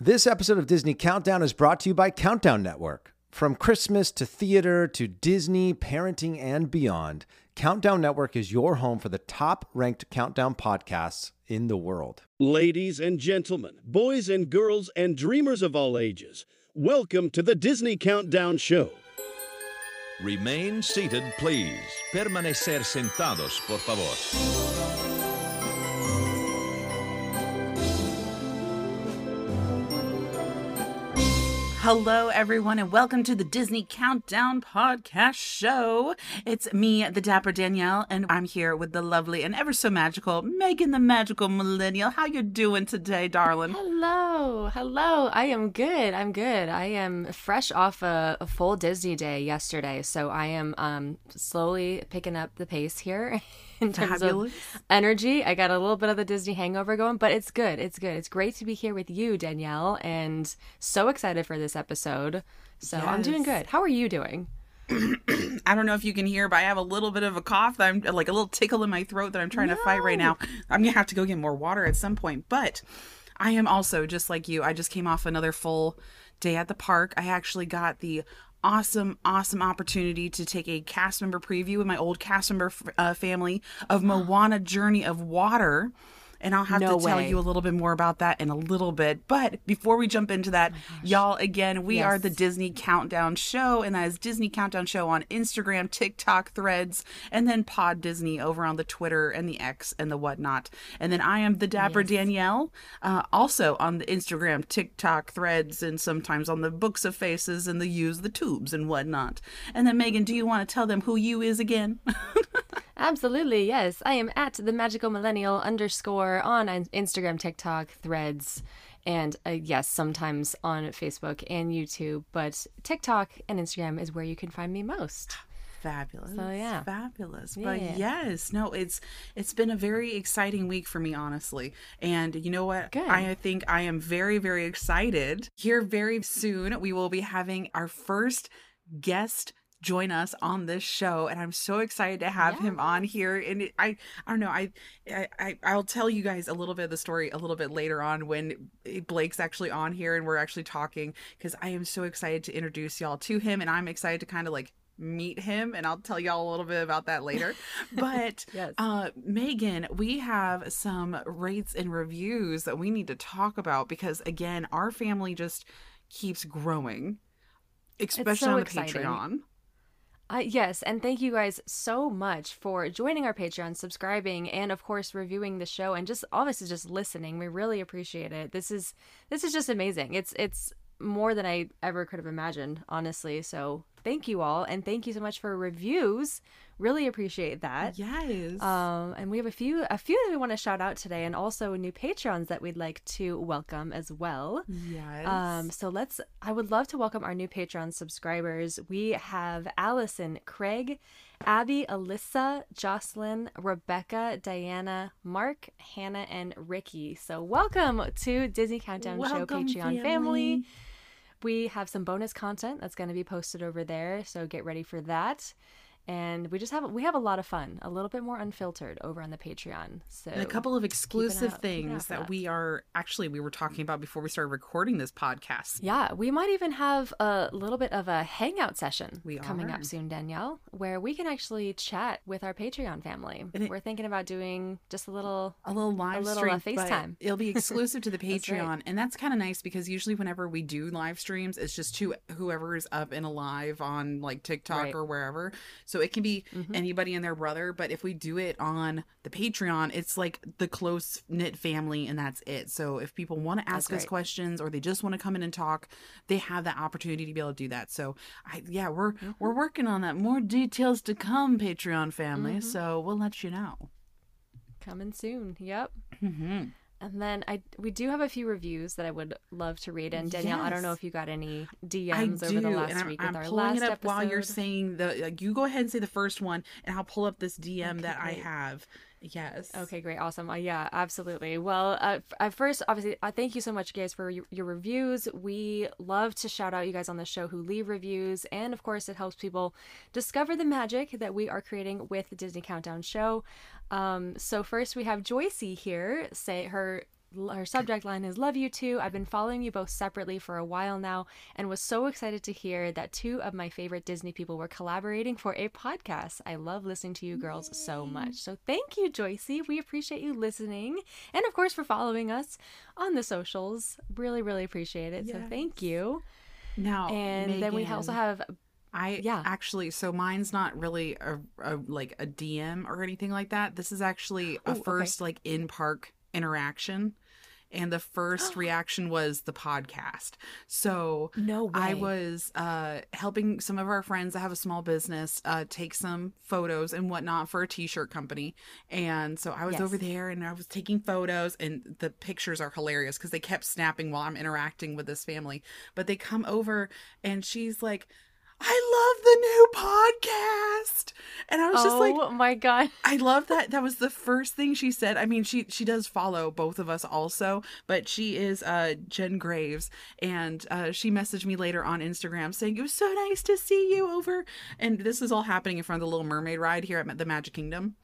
This episode of Disney Countdown is brought to you by Countdown Network. From Christmas to theater to Disney, parenting, and beyond, Countdown Network is your home for the top ranked countdown podcasts in the world. Ladies and gentlemen, boys and girls, and dreamers of all ages, welcome to the Disney Countdown Show. Remain seated, please. Permanecer sentados, por favor. Hello, everyone, and welcome to the Disney Countdown Podcast Show. It's me, the Dapper Danielle, and I'm here with the lovely and ever so magical Megan, the Magical Millennial. How you doing today, darling? Hello, hello. I am good. I'm good. I am fresh off a, a full Disney day yesterday, so I am um, slowly picking up the pace here in terms Fabulous. of energy. I got a little bit of the Disney hangover going, but it's good. It's good. It's great to be here with you, Danielle, and so excited for this episode. So I'm doing good. How are you doing? I don't know if you can hear, but I have a little bit of a cough that I'm like a little tickle in my throat that I'm trying to fight right now. I'm gonna have to go get more water at some point, but I am also just like you. I just came off another full day at the park. I actually got the awesome, awesome opportunity to take a cast member preview with my old cast member uh, family of Moana Journey of Water. And I'll have No to tell way. you a little bit more about that in a little bit. But before we jump into that, y'all, again, we are the Disney Countdown Show, and that is Disney Countdown Show on Instagram, TikTok, Threads, and then Pod Disney over on the Twitter and the X and the whatnot. And then I am the Dapper Danielle, uh, also on the Instagram, TikTok, Threads, and sometimes on the Books of Faces and the Use the Tubes and whatnot. And then Megan, do you want to tell them who you is again? Absolutely, yes. I am at the magical millennial underscore on Instagram, TikTok, Threads, and uh, yes, sometimes on Facebook and YouTube. But TikTok and Instagram is where you can find me most. fabulous So, yeah. fabulous but yes no it's it's been a very exciting week for me honestly and you know what Good. i think i am very very excited here very soon we will be having our first guest join us on this show and i'm so excited to have him on here and it, i i don't know I, I i i'll tell you guys a little bit of the story a little bit later on when blake's actually on here and we're actually talking because i am so excited to introduce y'all to him and i'm excited to kind of like meet him and I'll tell y'all a little bit about that later. But Yes. uh Megan, we have some rates and reviews that we need to talk about because again, our family just keeps growing. Especially so on the exciting. Patreon. Uh, yes, and thank you guys so much for joining our Patreon, subscribing, and of course reviewing the show, and just obviously just listening. We really appreciate it. This is this is just amazing. It's it's more than I ever could have imagined, honestly. So thank you all, and thank you so much for reviews. Really appreciate that. Yes. Um, and we have a few a few that we want to shout out today, and also new patrons that we'd like to welcome as well. yes. Um, so let's. I would love to welcome our new Patreon subscribers. We have Allison, Craig, Abby, Alyssa, Jocelyn, Rebecca, Diana, Mark, Hannah, and Ricky. So welcome to Disney Countdown Show Patreon family. family. We have some bonus content that's going to be posted over there, so get ready for that. And we just have we have a lot of fun, a little bit more unfiltered over on the Patreon. So and a couple of exclusive out- keep an eye things that that. we are actually we were talking about before we started recording this podcast. Yeah, we might even have a little bit of a hangout session We coming are. up soon, Danielle, where we can actually chat with our Patreon family. It- We're thinking about doing just a little. a little live a little, stream uh, FaceTime. it'll be exclusive to the That's right. patreon and that's kind of nice because usually whenever we do live streams it's just to whoever is up and alive on like tiktok Right. Or wherever so it can be anybody and their brother but if we do it on the patreon it's like the close knit family and that's it so if people want to ask us right. questions or they just want to come in and talk they have that opportunity to be able to do that so i yeah we're Mm-hmm. we're working on that more details to come patreon family Mm-hmm. so we'll let you know Coming soon. Yep. And then I we do have a few reviews that I would love to read. And Danielle, I don't know if you got any DMs do, over the last I'm, week I'm with our pulling last it up episode. while you're saying the. Like, you go ahead and say the first one, and I'll pull up this DM Okay, that I have. Yes. Okay, great, awesome. Uh, yeah, absolutely. Well, uh, f- at first, obviously, uh, thank you so much, guys, for your, your reviews. We love to shout out you guys on the show who leave reviews, and of course, it helps people discover the magic that we are creating with the Disney Countdown Show. Um, so first, we have Joycey here. Say her her subject line is Love You Too. I've been following you both separately for a while now and was so excited to hear that two of my favorite Disney people were collaborating for a podcast. I love listening to you girls so much. So thank you, Joycey. We appreciate you listening and, of course, for following us on the socials. Really, really appreciate it. So thank you. Now, And then we also have I Yeah. actually so mine's not really a, a like a DM or anything like that. This is actually a Ooh, okay. first like in park interaction. And the first reaction was the podcast. So No I was uh, helping some of our friends that have a small business uh, take some photos and whatnot for a t-shirt company. And so I was Yes. over there and I was taking photos and the pictures are hilarious because they kept snapping while I'm interacting with this family. But they come over and she's like, I love the new podcast. And I was just like, oh my god. I love that. That was the first thing she said. I mean, she she does follow both of us also, but she is uh Jen Graves, and uh, she messaged me later on Instagram saying it was so nice to see you over. And this is all happening in front of the Little Mermaid ride here at the Magic Kingdom.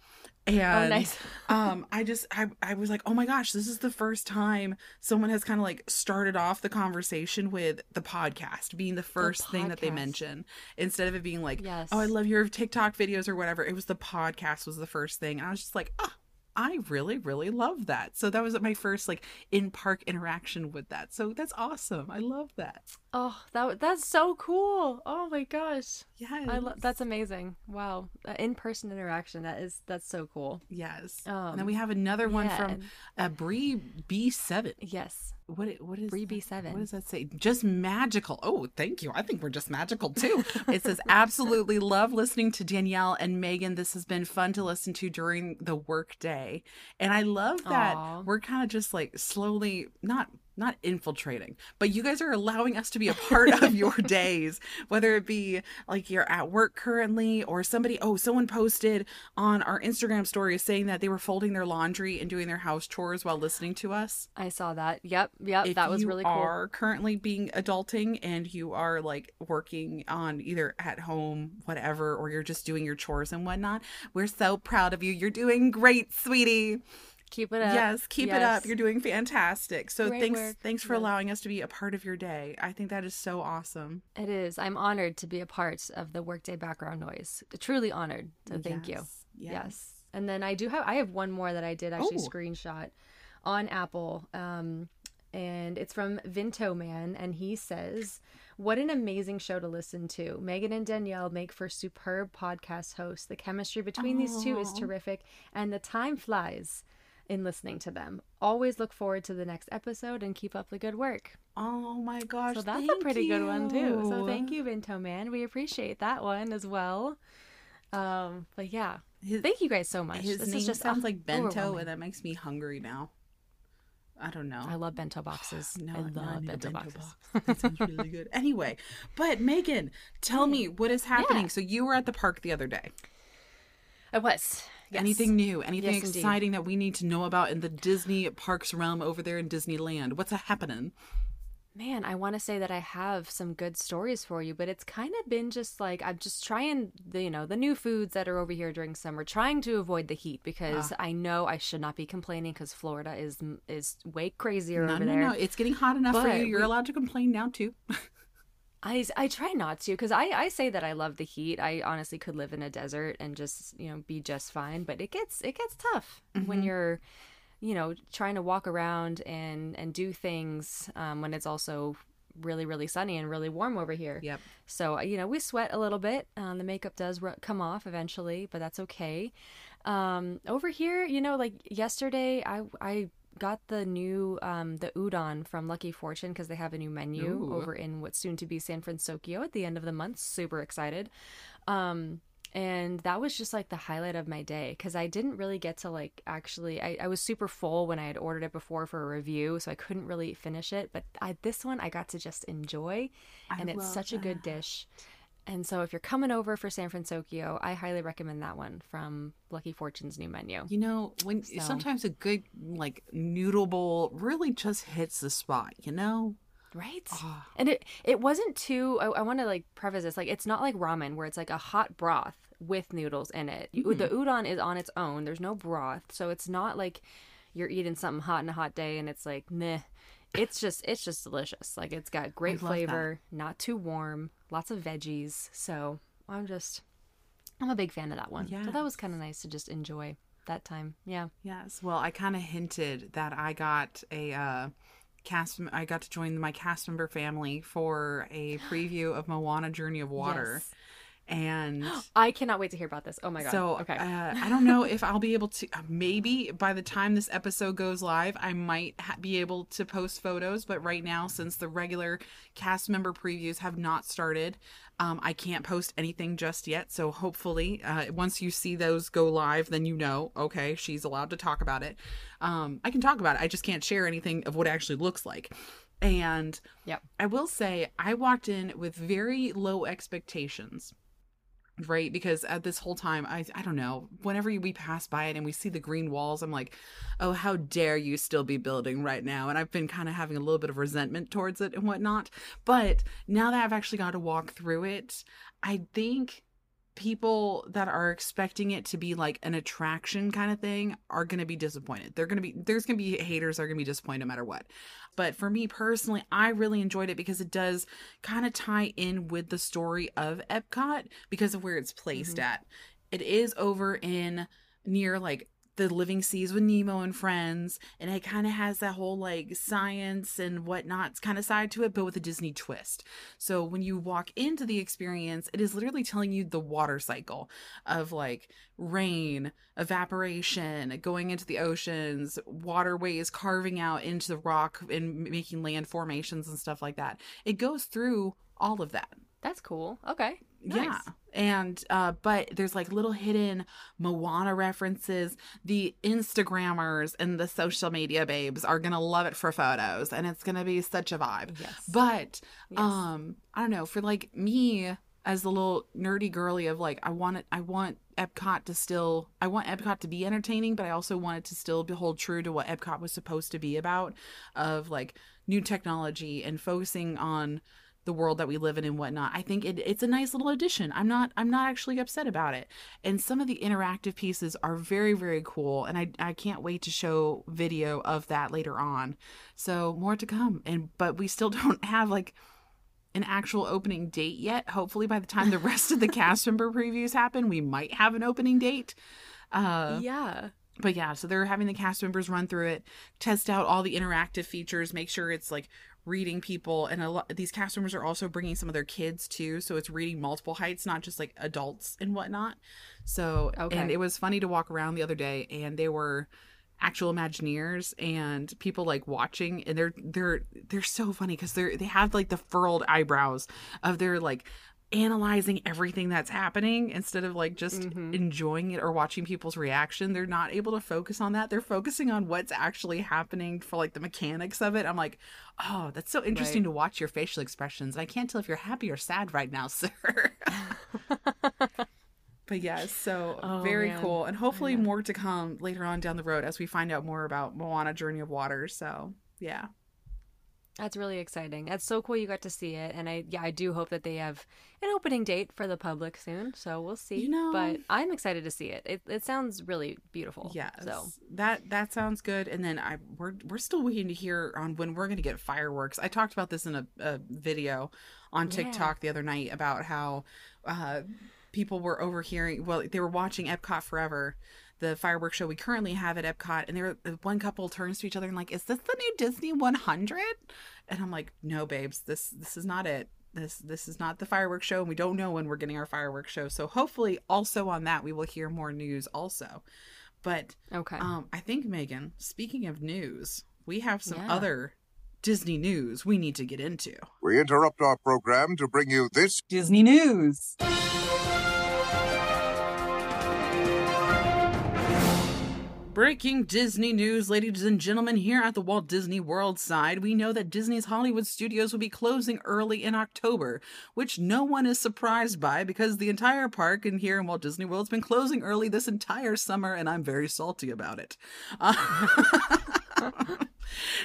And nice. um, I just I I was like, oh my gosh, this is the first time someone has kind of like started off the conversation with the podcast being the first thing that they mention instead of it being like, Yes. oh, I love your TikTok videos or whatever. It was the podcast was the first thing, and I was just like, ah. I really, really love that. So that was my first like in park interaction with that. So that's awesome. I love that. Oh, that that's so cool. Oh my gosh. Yes. I love that's amazing. Wow. Uh, in-person interaction that is that's so cool. Yes. Um, and then we have another one yeah, from uh, Bree B7. Yes. What what is Bree that- B7. What does that say? Just magical. Oh, thank you. I think we're just magical too. it says absolutely love listening to Danielle and Megan. This has been fun to listen to during the work day. And I love that Aw. we're kind of just like slowly not not infiltrating, but you guys are allowing us to be a part of your days, whether it be like you're at work currently or somebody, oh, someone posted on our Instagram story saying that they were folding their laundry and doing their house chores while listening to us I saw that. Yep. Yep. if that was really cool. You are currently being adulting and you are like working on either at home whatever or you're just doing your chores and whatnot we're so proud of you you're doing great sweetie Keep it up. yes keep it up you're doing fantastic so Great thanks work. thanks for Yes. allowing us to be a part of your day i think that is so awesome It is. I'm honored to be a part of the workday background noise. Truly honored. So thank you. Yes, Yes. yes. And then I do have I have one more that I did actually Oh. screenshot on Apple. Um and it's from Vinto Man and he says, "What an amazing show to listen to. Megan and Danielle make for superb podcast hosts. The chemistry between these two is terrific and the time flies." In listening to them. Always look forward to the next episode and keep up the good work. oh my gosh So that's a pretty good one too. So thank you, Vinto Man. We appreciate that one as well. Um, but yeah, His- thank you guys so much. his this name is just sounds like bento and that makes me hungry now i don't know I love bento boxes. No, I no, love I bento, bento boxes. box. That sounds really good. Anyway, but Megan, tell me what is happening. Yeah. So you were at the park the other day. I was. Yes. Anything new? Anything Yes, indeed. exciting that we need to know about in the Disney parks realm over there in Disneyland? What's happening? Man, I want to say that I have some good stories for you, but it's kind of been just like I'm just trying the you know the new foods that are over here during summer, trying to avoid the heat because ah. I know I should not be complaining because Florida is is way crazier No, over no, there. no. It's getting hot enough for you. You're we- allowed to complain now too. I, I try not to because I, I say that I love the heat. I honestly could live in a desert and just you know be just fine. But it gets it gets tough Mm-hmm. when you're you know trying to walk around and and do things um, when it's also really really sunny and really warm over here. Yep. So you know we sweat a little bit. Um, the makeup does ru- come off eventually, but that's okay. Um, over here, you know, like yesterday, I I got the new um the udon from Lucky Fortune because they have a new menu Ooh. over in what's soon to be San Francisco at the end of the month. Super excited. Um and that was just like the highlight of my day because I didn't really get to like actually I, I was super full when I had ordered it before for a review, so I couldn't really finish it. But I, this one I got to just enjoy, I and it's love such a good dish. And so if you're coming over for San Francisco, I highly recommend that one from Lucky Fortune's new menu. You know, when So- sometimes a good like noodle bowl really just hits the spot. You know. Right? Ah. And it it wasn't too I, I want to like preface this like it's not like ramen where it's like a hot broth with noodles in it. You- The udon is on its own. There's no broth, so it's not like you're eating something hot in a hot day and it's like meh. It's just it's just delicious. Like it's got great that. flavor, not too warm, lots of veggies. So I'm just I'm a big fan of that one. So that was kind of nice to just enjoy that time. Yeah. Yes. Well, I kind of hinted that I got a uh, cast. I got to join my cast member family for a preview of Moana: Journey of Water, Yes. And I cannot wait to hear about this. Oh my god. so okay. uh, I don't know if I'll be able to. uh, Maybe by the time this episode goes live, I might ha- be able to post photos. But right now, since the regular cast member previews have not started, um, I can't post anything just yet. So hopefully, uh, once you see those go live, then you know, okay, she's allowed to talk about it. Um, I can talk about it. I just can't share anything of what it actually looks like. And Yep. I will say, I walked in with very low expectations right? Because at this whole time i i don't know whenever we pass by it and we see the green walls i'm like oh how dare you still be building right now? And i've been kind of having a little bit of resentment towards it and whatnot. But now that i've actually got to walk through it i think people that are expecting it to be like an attraction kind of thing are going to be disappointed. They're going to be there's going to be haters that are going to be disappointed no matter what. But for me personally, I really enjoyed it because it does kind of tie in with the story of Epcot because of where it's placed mm-hmm. at. It is over in near like the living seas with Nemo and friends, and it kind of has that whole like science and whatnot kind of side to it, but with a Disney twist. So when you walk into the experience, it is literally telling you the water cycle of like rain, evaporation, going into the oceans, waterways carving out into the rock and making land formations and stuff like that. It goes through all of that. That's cool. Okay. Yeah. And uh but there's like little hidden Moana references. The Instagrammers and the social media babes are going to love it for photos and it's going to be such a vibe. Yes. But Yes. um I don't know, for like me as the little nerdy girly of like I want it I want Epcot to still I want Epcot to be entertaining, but I also want it to still be hold true to what Epcot was supposed to be about of like new technology and focusing on the world that we live in and whatnot. I think it, it's a nice little addition. I'm not I'm not actually upset about it. And some of the interactive pieces are very very cool, and I I can't wait to show video of that later on. So more to come. And but we still don't have like an actual opening date yet. Hopefully by the time the rest of the cast member previews happen, we might have an opening date. Uh yeah. but yeah, so they're having the cast members run through it, test out all the interactive features, make sure it's like reading people, and a lot these cast members are also bringing some of their kids too, so it's reading multiple heights, not just like adults and whatnot. So, Okay. and it was funny to walk around the other day, and they were actual imagineers and people like watching and they're they're they're so funny because they're they have like the furled eyebrows of their like analyzing everything that's happening instead of like just mm-hmm. enjoying it or watching people's reaction they're not able to focus on that. They're focusing on what's actually happening for like the mechanics of it. I'm like oh that's so interesting Right. to watch your facial expressions i can't tell if you're happy or sad right now sir. But yeah so Oh, very man. cool and hopefully more to come later on down the road as we find out more about moana journey of water so yeah That's really exciting. That's so cool you got to see it. And I yeah, I do hope that they have an opening date for the public soon. So we'll see. You know- but I'm excited to see it. It it sounds really beautiful. Yes. So that that sounds good. And then I we're we're still waiting to hear on when we're gonna get fireworks. I talked about this in a, a video on Yeah. TikTok the other night about how uh people were overhearing well, they were watching Epcot Forever, the fireworks show we currently have at Epcot, and they were one couple turns to each other and like, Is this the new Disney one hundred? And I'm like, No, babes, this this is not it. This this is not the fireworks show, and we don't know when we're getting our fireworks show. So hopefully also on that we will hear more news also. But okay. um, I think Megan. Speaking of news, we have some Yeah. other Disney news we need to get into. We interrupt our program to bring you this Disney News. Breaking Disney news, ladies and gentlemen, here at the Walt Disney World side, we know that Disney's Hollywood studios will be closing early in October, which no one is surprised by because the entire park and here in Walt Disney World has been closing early this entire summer, and I'm very salty about it. Uh,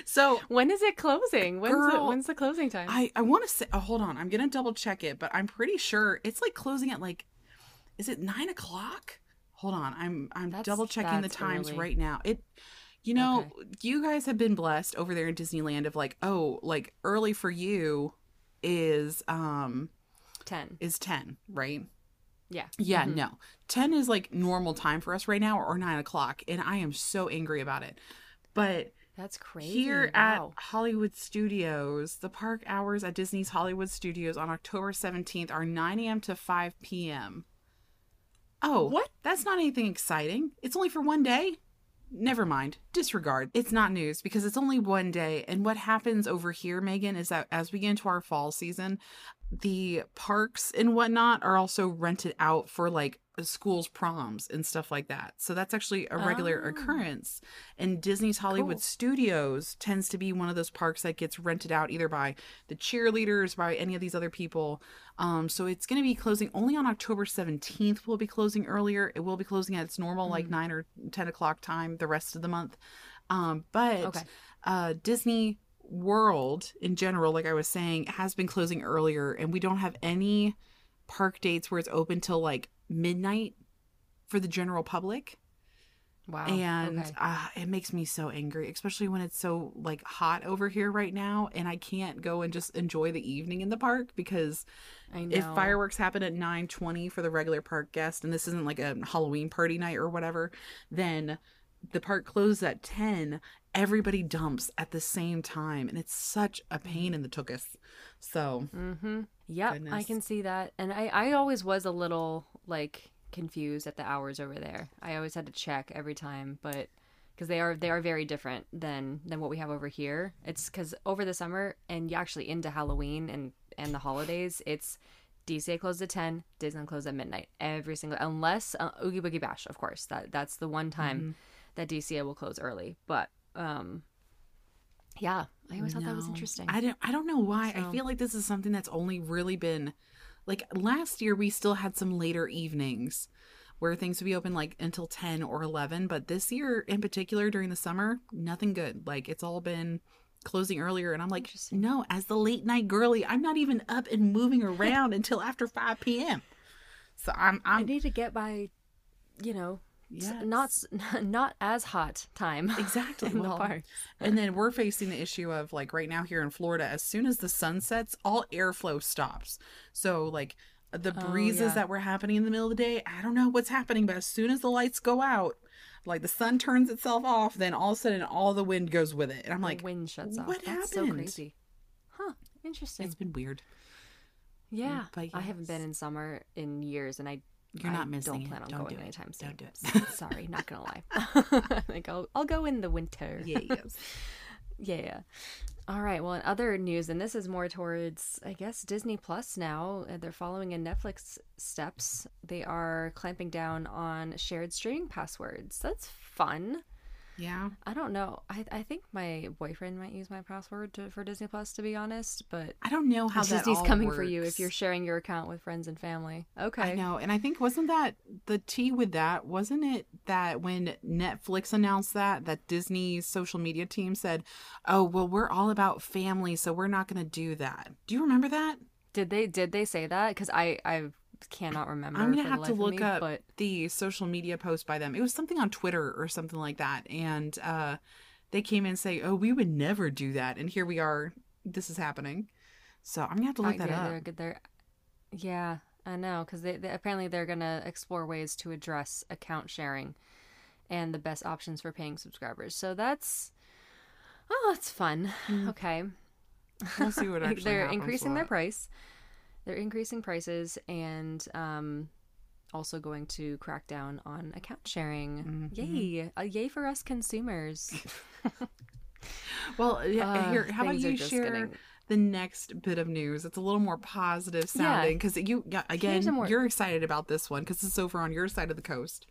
so when is it closing? When's Girl, when's the closing time? I I want to say. Oh, hold on. I'm gonna double check it, but I'm pretty sure it's like closing at like, is it nine o'clock? Hold on. I'm I'm That's- double checking the times early. right now. It, You know, Okay. you guys have been blessed over there in Disneyland of like, oh, like early for you is um 10. is 10, right? Yeah. Yeah, Mhm. no. 10 is like normal time for us right now or 9 o'clock. And I am so angry about it. But That's crazy. here wow. at Hollywood Studios, the park hours at Disney's Hollywood Studios on October 17th are 9 a.m. to 5 p.m. Oh, What? That's not anything exciting. It's only for one day. Never mind. Disregard. It's not news because it's only one day. And what happens over here, Megan, is that as we get into our fall season, the parks and whatnot are also rented out for like schools' proms and stuff like that. So that's actually a regular Oh. occurrence. And Disney's Hollywood Cool. Studios tends to be one of those parks that gets rented out either by the cheerleaders, by any of these other people. Um, so it's going to be closing only on October 17th. Will be closing earlier. It will be closing at its normal, like 9 or 10 o'clock time the rest of the month. Um, but Okay. uh, Disney World in general, like I was saying, has been closing earlier, and we don't have any park dates where it's open till like midnight for the general public. Wow. and okay. uh, it makes me so angry, especially when it's so like hot over here right now, and I can't go and just enjoy the evening in the park because I know. if fireworks happen at 9:20 for the regular park guest and this isn't like a Halloween party night or whatever, then the park closes at 10, everybody dumps at the same time and it's such a pain in the tuchus. So, Mm-hmm. Yep, I can see that. And I, I always was a little like confused at the hours over there. I always had to check every time, but because they are they are very different than than what we have over here. It's because over the summer and you actually into Halloween and and the holidays, it's DCA closed at ten, Disneyland closed at midnight every single unless uh, Oogie Boogie Bash, of course. That that's the one time Mm-hmm. that DCA will close early. But um, yeah, I always thought that was interesting. I don't I don't know why. I feel like this is something that's only really been like last year we still had some later evenings where things would be open like until 10 or 11, but this year in particular during the summer, nothing good. Like it's all been closing earlier and I'm like, "No, as the late night girly, I'm not even up and moving around until after 5 p.m." So I'm I I'm need to get by, you know, Yes. not not as hot time. Exactly. in the Well, park. And then we're facing the issue of like right now here in Florida, as soon as the sun sets, all airflow stops. So like the Oh, breezes yeah. that were happening in the middle of the day, I don't know what's happening, but as soon as the lights go out, like the sun turns itself off, then all of a sudden all the wind goes with it. And I'm The like, wind shuts off. what That's so crazy. Huh? Interesting. it's been weird. yeah, but I haven't been in summer in years, and I You're I not missing Don't it. plan on Don't going do it. anytime soon. Don't do it. Sorry, not gonna lie. like I'll I'll go in the winter. Yes. Yeah. All right. Well, in other news, and this is more towards, I guess, Disney Plus now. They're following in Netflix steps. They are clamping down on shared streaming passwords. That's fun. Yeah. I don't know. I, I think my boyfriend might use my password to, for Disney Plus, to be honest. But I don't know how that Disney's coming for you if you're sharing your account with friends and family. Okay. I know. And I think wasn't that the tea with that? Wasn't it that when Netflix announced that, that Disney's social media team said, Oh, well, we're all about family, so we're not gonna do that. Do you remember that? Did they did they say that? Because I I cannot remember. I'm gonna have to look me, up But the social media post by them. It was something on Twitter or something like that. And uh they came in and say, Oh, we would never do that. And here we are. This is happening. So I'm gonna have to look that they're, up. They're, they're, yeah, I know because they, they apparently they're gonna explore ways to address account sharing and the best options for paying subscribers. So that's oh, that's fun. Okay, We'll see what actually they're increasing their price. They're increasing prices and um, also going to crack down on account sharing. Mm-hmm. Yay! Uh, yay for us consumers. Well, yeah, Uh, here, how about you share getting- the next bit of news? It's a little more positive sounding because you, yeah, again, more- you're excited about this one because it's over on your side of the coast.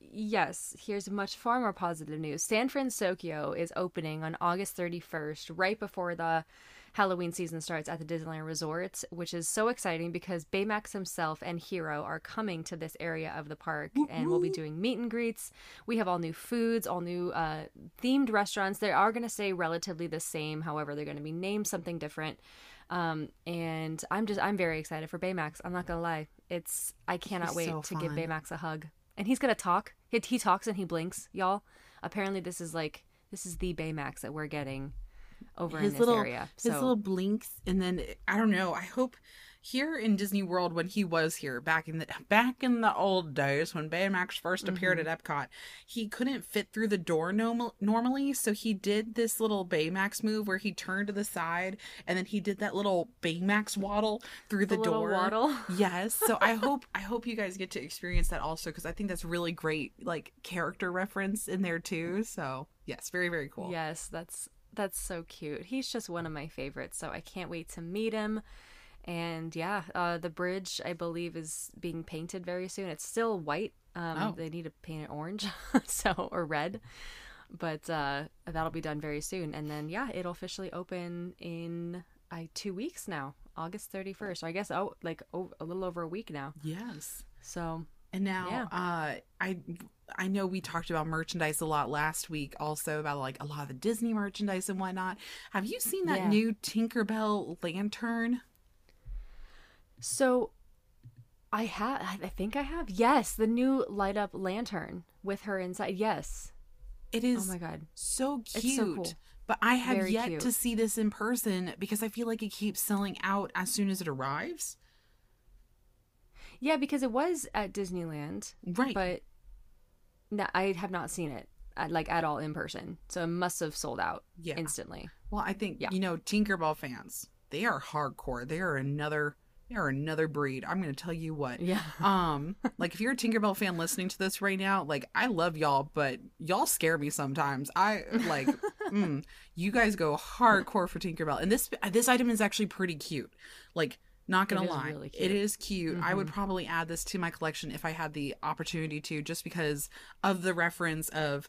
Yes, here's much far more positive news. San Francisco is opening on August 31st, right before the Halloween season starts at the Disneyland Resort, which is so exciting because Baymax himself and Hero are coming to this area of the park and we'll be doing meet and greets. We have all new foods, all new uh, themed restaurants. They are going to stay relatively the same, however, they're going to be named something different. Um, and I'm just, I'm very excited for Baymax. I'm not going to lie. It's, I cannot He's wait so to give fun. Baymax a hug and he's gonna talk. He, he talks and he blinks, y'all. apparently this is like this is the Baymax that we're getting over his in this little area. his little blinks and then i don't know i hope here in disney world when he was here back in the back in the old days when baymax 1st appeared Mm-hmm. at epcot he couldn't fit through the door normal, normally so he did this little baymax move where he turned to the side and then he did that little baymax waddle through the, The door waddle. yes so i hope i hope you guys get to experience that also because i think that's really great like character reference in there too so yes very very cool Yes, that's that's so cute. He's just one of my favorites, so I can't wait to meet him. And yeah, uh, the bridge I believe is being painted very soon. It's still white. Um, Oh. They need to paint it orange, so or red, but uh, that'll be done very soon. And then yeah, it'll officially open in uh, two weeks now, August thirty first. So I guess oh, like oh, a little over a week now. yes So And now, Yeah. uh, I I know we talked about merchandise a lot last week, also about like a lot of the Disney merchandise and whatnot. Have you seen that Yeah. new Tinkerbell lantern? So I have I think I have. Yes, the new light up lantern with her inside. Yes. It is Oh my god. so It's cute. so cool. But I have Very yet cute. to see this in person because I feel like it keeps selling out as soon as it arrives. Yeah, because it was at Disneyland, Right. but no, I have not seen it at, like at all in person. So it must have sold out Yeah. instantly. Well, I think Yeah. you know Tinkerbell fans. They are hardcore. They are another. They are another breed. I'm going to tell you what. Yeah. Um, like if you're a Tinkerbell fan listening to this right now, like I love y'all, but y'all scare me sometimes. I like, mm, you guys go hardcore for Tinkerbell, and this this item is actually pretty cute. Like, not gonna It is lie, really it cute. Mm-hmm. I would probably add this to my collection if I had the opportunity to, just because of the reference of,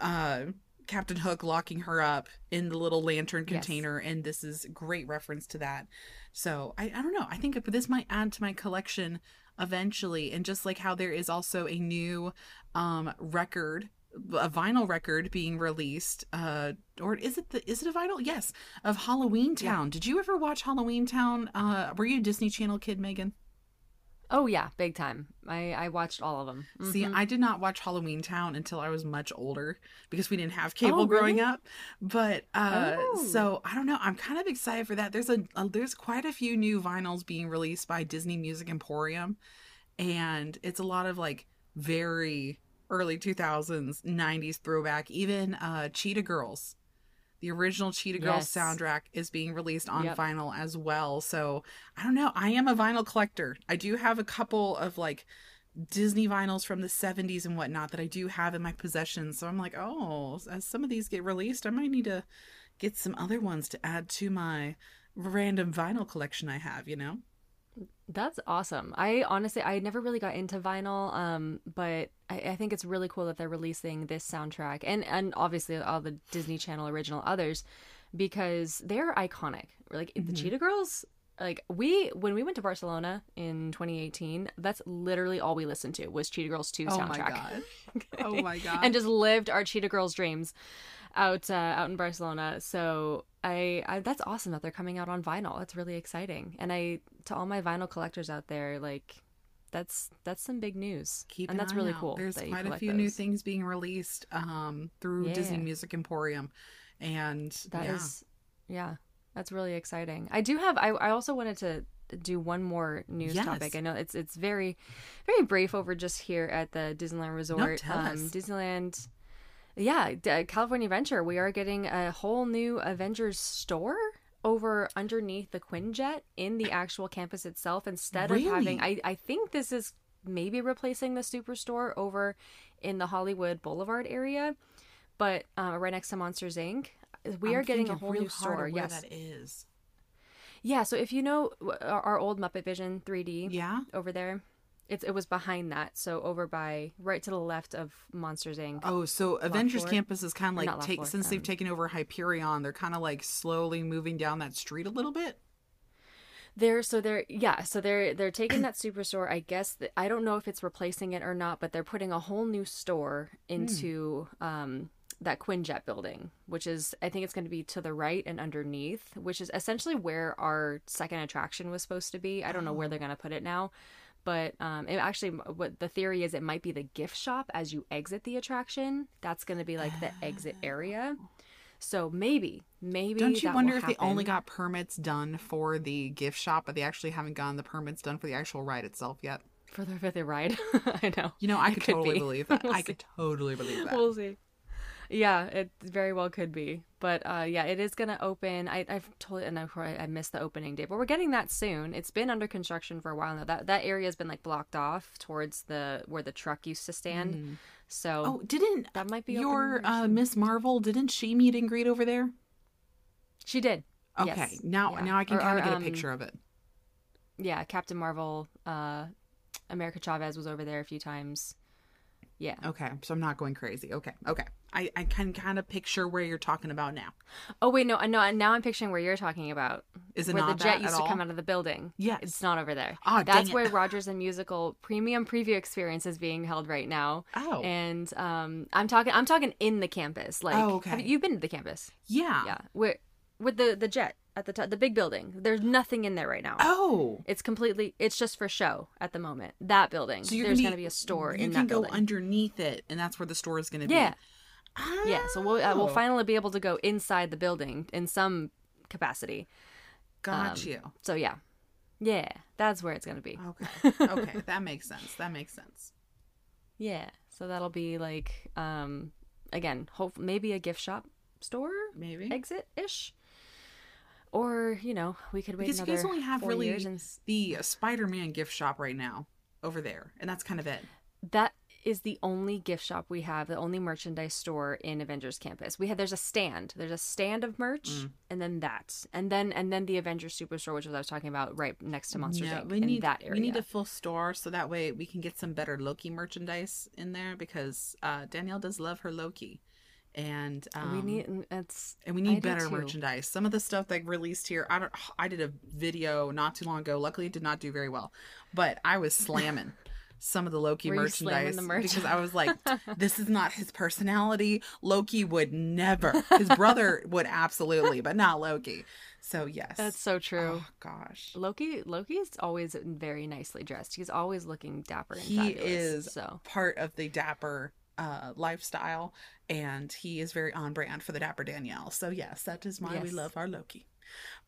uh. Captain Hook locking her up in the little lantern Yes. container, and this is great reference to that. So I, I don't know. I think this might add to my collection eventually, and just like how there is also a new um record, a vinyl record being released. Uh, or is it the is it a vinyl? Yes, of Halloweentown. Did you ever watch Halloweentown? Uh, were you a Disney Channel kid, Megan? Oh yeah, big time. I I watched all of them. See, I did not watch Halloweentown until I was much older because we didn't have cable Oh, growing really? up. But uh Oh. so I don't know. I'm kind of excited for that. There's a, a there's quite a few new vinyls being released by Disney Music Emporium, and it's a lot of like very early 2000s, 90s throwback. Even uh Cheetah Girls. The original Cheetah Girls Yes. soundtrack is being released on Yep. vinyl as well. So I don't know. I am a vinyl collector. I do have a couple of like Disney vinyls from the 70s and whatnot that I do have in my possession. So I'm like, oh, as some of these get released, I might need to get some other ones to add to my random vinyl collection I have, you know? That's awesome. I honestly, I never really got into vinyl, um, but I, I think it's really cool that they're releasing this soundtrack and and obviously all the Disney Channel original others because they're iconic. Like the Cheetah Girls, like we when we went to Barcelona in 2018, that's literally all we listened to was Cheetah Girls 2 soundtrack. Oh my. God. Oh my God. and just lived our Cheetah Girls dreams out uh, out in Barcelona. So I, I that's awesome that they're coming out on vinyl. That's really exciting. And I to all my vinyl collectors out there, like that's that's some big news. Keep and an that's really out. cool. There's quite a few new things being released um, through Disney Yeah. Music Emporium. And That is, yeah. yeah. that's really exciting. I do have. I I also wanted to do one more news Yes. topic. I know it's it's very very brief over just here at the Disneyland Resort. tell um. Disneyland. Yeah, California Adventure. We are getting a whole new Avengers store over underneath the Quinjet in the actual campus itself. Instead of having, I I think this is maybe replacing the Superstore over in the Hollywood Boulevard area, but uh, right next to Monsters Inc. We I'm are getting a whole real new store. where Yes, that is. yeah. So if you know uh, our, our old Muppet Vision 3D, Yeah. over there, it's it was behind that. So over by right to the left of Monsters Inc. Oh, so Avengers floor? Campus is kind of like take floor, since they've um, taken over Hyperion, they're kind of like slowly moving down that street a little bit. They're so they're yeah so they're they're taking that superstore. I guess th- I don't know if it's replacing it or not, but they're putting a whole new store into um that Quinjet building, which is I think it's going to be to the right and underneath, which is essentially where our second attraction was supposed to be. I don't know where they're going to put it now, But um, it actually, what the theory is, it might be the gift shop as you exit the attraction. That's going to be like the exit area. So maybe, maybe. Don't you wonder if they only got permits done for the gift shop, but they actually haven't gotten the permits done for the actual ride itself yet? for the for the ride? I know. You know, I could, could totally be. believe that. We'll I could totally believe that. We'll see. Yeah, it very well could be, but uh, yeah, it is gonna open. I, I've told and I, I missed the opening date, but we're getting that soon. It's been under construction for a while now. That that area has been like blocked off towards the where the truck used to stand. So oh, didn't that might be your uh. Miss Marvel? Didn't she meet and greet over there? she did. Okay, Yes. now Yeah. now I can kind of get um, a picture of it. Yeah, Captain Marvel, uh, America Chavez was over there a few times. Yeah. Okay, so I'm not going crazy. Okay, okay, I I can kind of picture where you're talking about now. Oh wait, no, I no. Now I'm picturing where you're talking about. Is it where the jet used to come out of the building? Yeah, it's not over there. Oh, that's where Rogers and Musical Premium Preview Experience is being held right now. Oh. and um, I'm talking. I'm talking in the campus. Like, Oh, okay. have you- you've been to the campus? Yeah. Yeah, where with the the jet at the top, the big building. There's nothing in there right now. Oh. It's completely. It's just for show at the moment. That building. So There's gonna be a store in that building. You can go underneath it, and that's where the store is going to be. Yeah. Yeah, so we'll uh, we'll Oh. finally be able to go inside the building in some capacity. Got Um, you. So yeah, yeah, that's where it's gonna be. Okay. Okay, that makes sense. That makes sense. Yeah, so that'll be like um again, hope maybe a gift shop store Maybe. exit ish, or you know we could wait Because you guys only have really and the Spider-Man gift shop right now over there, and that's kind of it. that is the only gift shop we have, the only merchandise store in Avengers Campus. We have there's a stand, there's a stand of merch, Mm. and then that, and then and then the Avengers Superstore, which was I was talking about, right next to Monsters No, Inc. we in need that area. we need a full store so that way we can get some better Loki merchandise in there because uh, Danielle does love her Loki, and um, we need it's and we need do better merchandise. Some of the stuff they released here, I don't. I did a video not too long ago. Luckily, it did not do very well, but I was slamming some of the Loki Were merchandise the merch? because I was like, "This is not his personality. Loki would never. His brother would absolutely, but not Loki." So yes, That's so true. Oh gosh, Loki Loki is always very nicely dressed. He's always looking dapper and he fabulous. is so part of the dapper uh lifestyle and he is very on brand for the dapper danielle. So yes that is why we love our loki.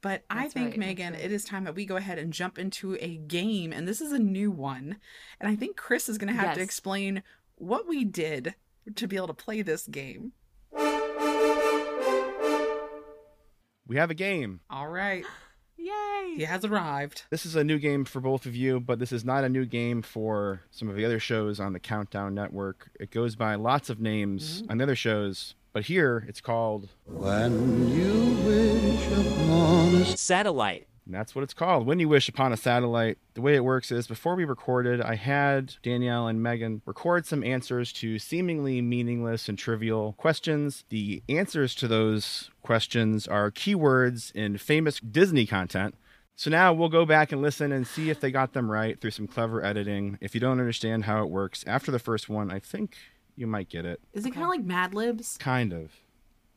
But i think right, megan right. it is time that we go ahead and jump into a game and this is a new one and i think chris is going to have to explain what we did to be able to play this game. We have a game. all right yay! he has arrived This is a new game for both of you, but this is not a new game for some of the other shows on the Countdown Network. It goes by lots of names mm-hmm. on the other shows, but here it's called, Satellite. And that's what it's called When You Wish Upon a Satellite. The way it works is before we recorded, I had Danielle and Megan record some answers to seemingly meaningless and trivial questions. The answers to those questions are keywords in famous Disney content. So now we'll go back and listen and see if they got them right through some clever editing. If you don't understand how it works after the first one, I think you might get it. is it kind of like mad libs Kind of,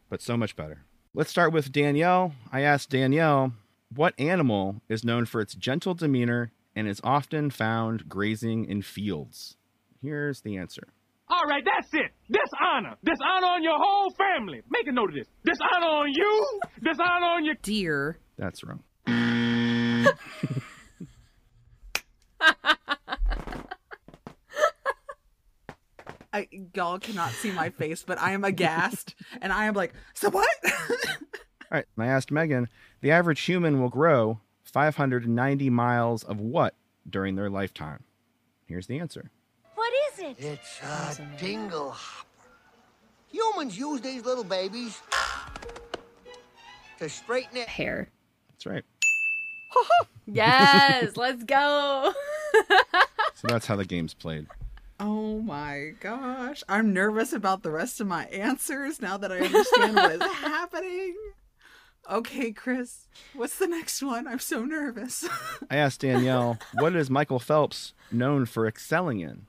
but so much better. Let's start with Danielle. I asked Danielle, what animal is known for its gentle demeanor and is often found grazing in fields? Here's the answer. All right, that's it. Dishonor. Dishonor on your whole family. Make a note of this. Dishonor on you. Dishonor on your. deer That's wrong. I, y'all cannot see my face, but I am aghast, and I am like, so what? All right, and I asked Megan, the average human will grow 590 miles of what during their lifetime? Here's the answer. What is it? It's a dinglehopper. Humans use these little babies to straighten it. Hair. That's right. Yes, let's go. So that's how the game's played. Oh my gosh. I'm nervous about the rest of my answers now that I understand what is happening. Okay, Chris, what's the next one? I'm so nervous. I asked Danielle, what is Michael Phelps known for excelling in?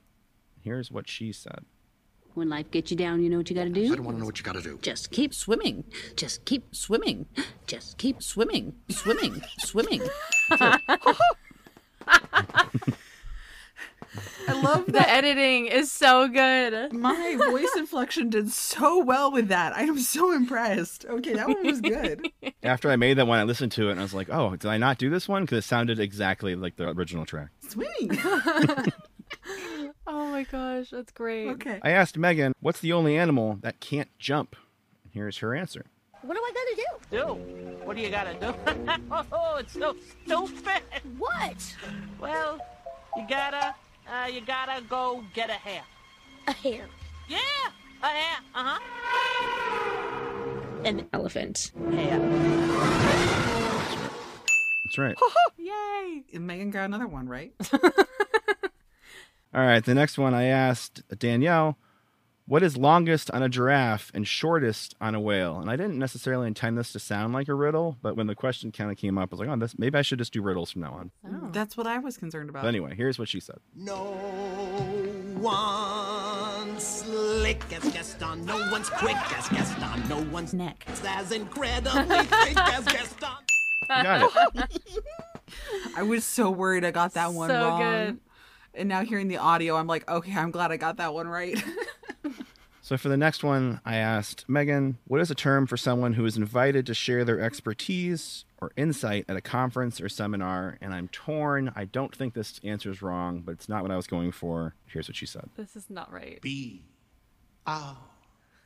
Here's what she said. When life gets you down, you know what you gotta do? I don't want to know what you got to do. Just keep swimming. Just keep swimming. Just keep swimming. Swimming. Swimming. The editing is so good. My voice inflection did so well with that. I am so impressed. Okay, that one was good. After I made that one, I listened to it and I was like, oh, did I not do this one? Because it sounded exactly like the original track. Swimming. Oh my gosh, that's great. Okay. I asked Megan, what's the only animal that can't jump? And here's her answer. What do I gotta do? Do? What do you gotta do? oh, it's so stupid. What? Well, you gotta, uh, you gotta go get a hair. A hair? Yeah, a hair. Uh huh. An elephant. Hair. That's right. Yay! And Megan got another one, right? All right, the next one I asked Danielle, what is longest on a giraffe and shortest on a whale? And I didn't necessarily intend this to sound like a riddle, but when the question kind of came up, I was like, oh, this, maybe I should just do riddles from now on. Mm, oh. That's what I was concerned about. But anyway, here's what she said. No one's slick as Gaston. No one's quick as Gaston. No one's Neck. as incredibly thick as Gaston. Got it. I was so worried I got that one So wrong. good. And now hearing the audio, I'm like, okay, I'm glad I got that one right. So for the next one, I asked Megan, what is a term for someone who is invited to share their expertise or insight at a conference or seminar? And I'm torn. I don't think this answer is wrong, but it's not what I was going for. Here's what she said. This is not right. Be our,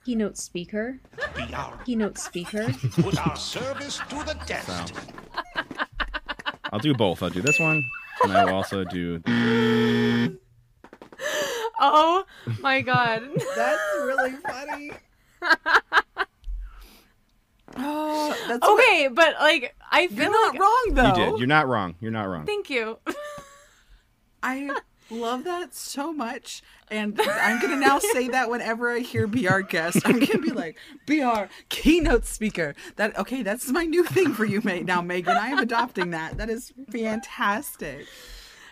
Keynote speaker. be our. Keynote speaker. Put our service to the test. I'll do both. I'll do this one, and I will also do. Oh my god. That's really funny. oh, that's what- okay, but like I feel You're not like wrong though. You did. You're not wrong. You're not wrong. Thank you. I love that so much. And I'm going to now say that whenever I hear Be Our Guest, I'm going to be like, BR, keynote speaker. That Okay, that's my new thing for you mate now, Megan. I am adopting that. That is fantastic.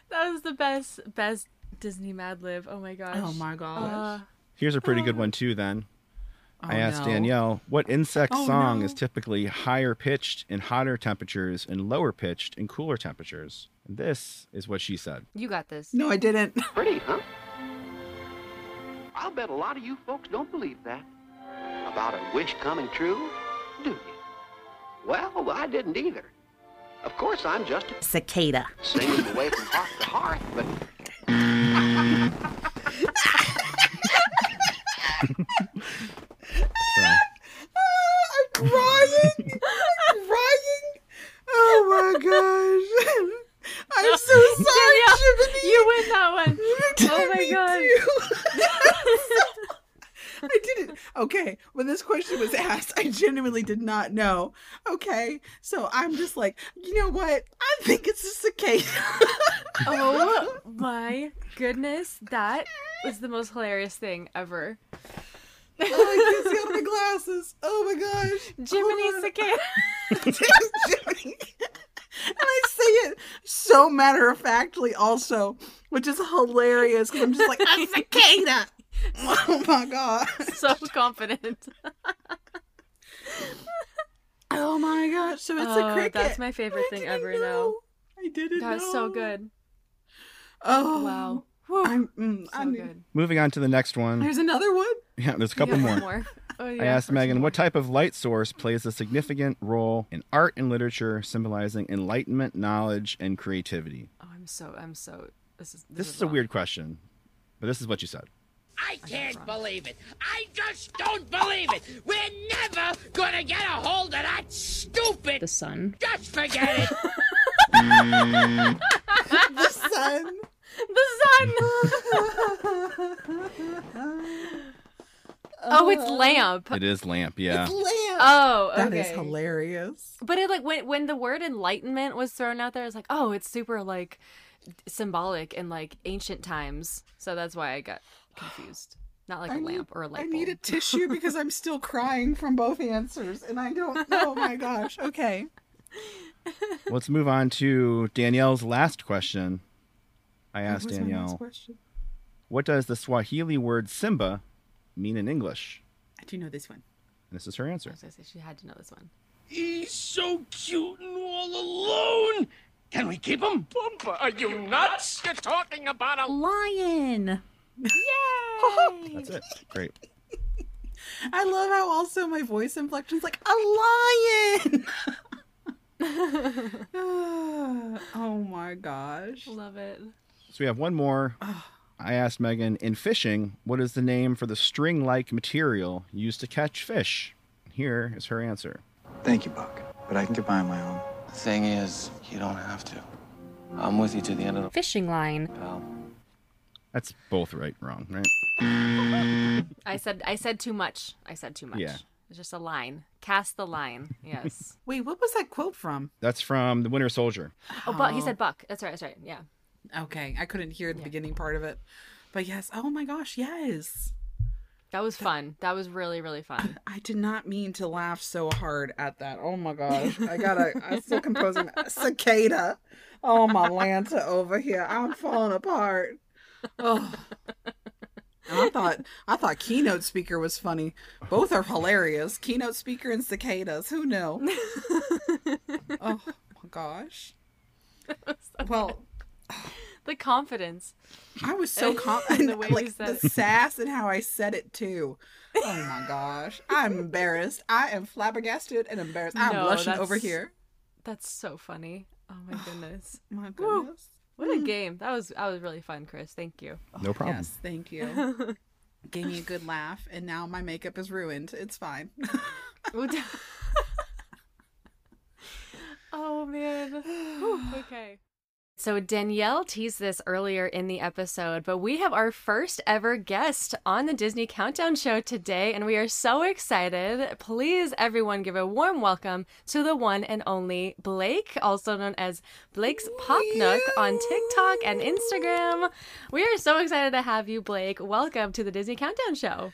that was the best best Disney Mad Lib. Oh my gosh. Oh my gosh. Uh, Here's a pretty good one too. Then I Oh, asked no. Danielle, what insect Oh, song no. is typically higher pitched in hotter temperatures and lower pitched in cooler temperatures? And this is what she said. you got this. No, I didn't. Pretty, huh? I'll bet a lot of you folks don't believe that. About a wish coming true, do you? Well, I didn't either. Of course, I'm just a Cicada. singing away from hearth to hearth, but So I'm crying. I'm crying. Oh my gosh. I'm so sorry, Danielle, Jiminy. You win that one. Oh my god. I didn't. Okay, when this question was asked, I genuinely did not know. Okay, so I'm just like, you know what? I think it's just a cicada. Oh my goodness. That was the most hilarious thing ever. oh, I can't see out of my glasses. Oh my gosh. Jiminy on. Cicada. And I say it so matter of factly, also, which is hilarious because I'm just like, a cicada. Oh my god. so confident. Oh my gosh. So it's Oh, a cricket. that's my favorite I thing didn't ever now. I didn't That was know. so good. Oh Wow. I'm, mm, So I'm good. moving on to the next one. There's another one. Yeah, there's a couple Yeah, more. more. Oh, I asked Megan, sure. what type of light source plays a significant role in art and literature, symbolizing enlightenment, knowledge, and creativity? Oh, I'm so I'm so this is This is a weird question, but this is what you said. I can't believe it. I just don't believe it. We're never gonna get a hold of that stupid. The sun. Just forget it. The sun. The sun. oh, it's uh-huh. lamp. It is lamp, yeah. Lamp. Oh, okay. That is hilarious. But it like when when the word enlightenment was thrown out there, I was like, oh, it's super like symbolic in like ancient times. So that's why I got confused. Not like a I need- lamp or a light I bulb. need a tissue because I'm still crying from both answers, and I don't. Oh my gosh. Okay. Let's move on to Danielle's last question. I asked What was my next Danielle, what does the Swahili word Simba mean in English? I do know this one. And this is her I answer. was gonna say she had to know this one. He's so cute and all alone. Can we keep him? Pumbaa, are you nuts? You're talking about a lion. Yay! That's it. Great. I love how also my voice inflection's like a lion. oh my gosh. Love it. So we have one more. I asked Megan, in fishing, what is the name for the string like material used to catch fish? Here is her answer. Thank you, Buck. But I can get by on my own. The thing is, you don't have to. I'm with you to the end of the Fishing line. pal. That's both right and wrong, right? I said I said too much. I said too much. Yeah. It's just a line. Cast the line. Yes. Wait, what was that quote from? That's from The Winter Soldier. oh, but he said buck. That's right. That's right. Yeah. Okay, I couldn't hear the beginning part of it. But yes, oh my gosh, yes. That was fun. That was really really fun. I did not mean to laugh so hard at that. Oh my gosh. I gotta I'm still composing cicada. Oh my Lanta over here. I'm falling apart. Oh. I thought I thought keynote speaker was funny. Both are hilarious. Keynote speaker and cicadas. Who knew? oh my gosh. Well, the confidence. I was so In confident. the way you like the it. sass and how I said it too. Oh my gosh. I'm embarrassed. I am flabbergasted and embarrassed. I'm No, blushing over here. That's so funny. Oh my oh, goodness. My goodness. What a mm. game. That was that was really fun, Chris. Thank you. Oh, no problem. Yes, thank you. Gave me a good laugh, and now my makeup is ruined. It's fine. oh man. Whew, okay. So Danielle teased this earlier in the episode, but we have our first ever guest on the Disney Countdown show today, and we are so excited. Please, everyone, give a warm welcome to the one and only Blake, also known as Blake's Pop Nook on TikTok and Instagram. We are so excited to have you, Blake. Welcome to the Disney Countdown show.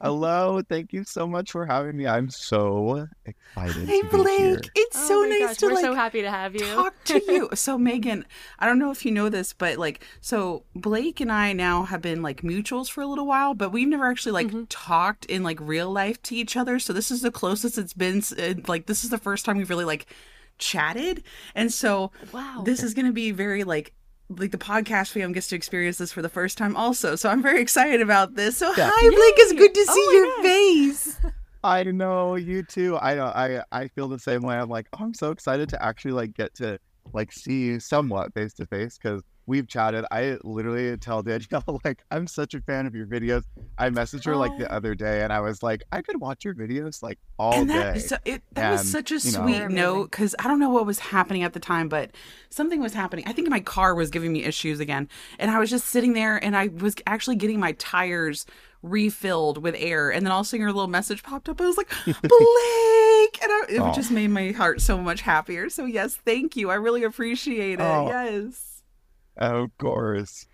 Hello, thank you so much for having me. I'm so excited Hey to be here. Blake, it's Oh so nice gosh, to we're like so happy to have you. talk to you. So Megan, I don't know if you know this, but like, so Blake and I now have been like mutuals for a little while, but we've never actually like Mm-hmm. talked in like real life to each other. So this is the closest it's been. uh, Like, this is the first time we've really like chatted, and so Wow. this is going to be very like. Like the podcast fam gets to experience this for the first time, also. So I'm very excited about this. So Yeah. hi, Blake. It's good to Oh see my your gosh. face. I know you too. I know. I I feel the same way. I'm like, oh, I'm so excited to actually like get to like see you somewhat face to face because we've chatted. I literally tell Danielle like I'm such a fan of your videos. I messaged her like the other day and I was like, I could watch your videos like all and day. that, so it, that was such a you know- sweet note because I don't know what was happening at the time, but something was happening. I think my car was giving me issues again, and I was just sitting there, and I was actually getting my tires refilled with air, and then all of a sudden your little message popped up. I was like, Blake, and I, it Aw. just made my heart so much happier. So yes, thank you. I really appreciate it. Oh. Yes. Of course.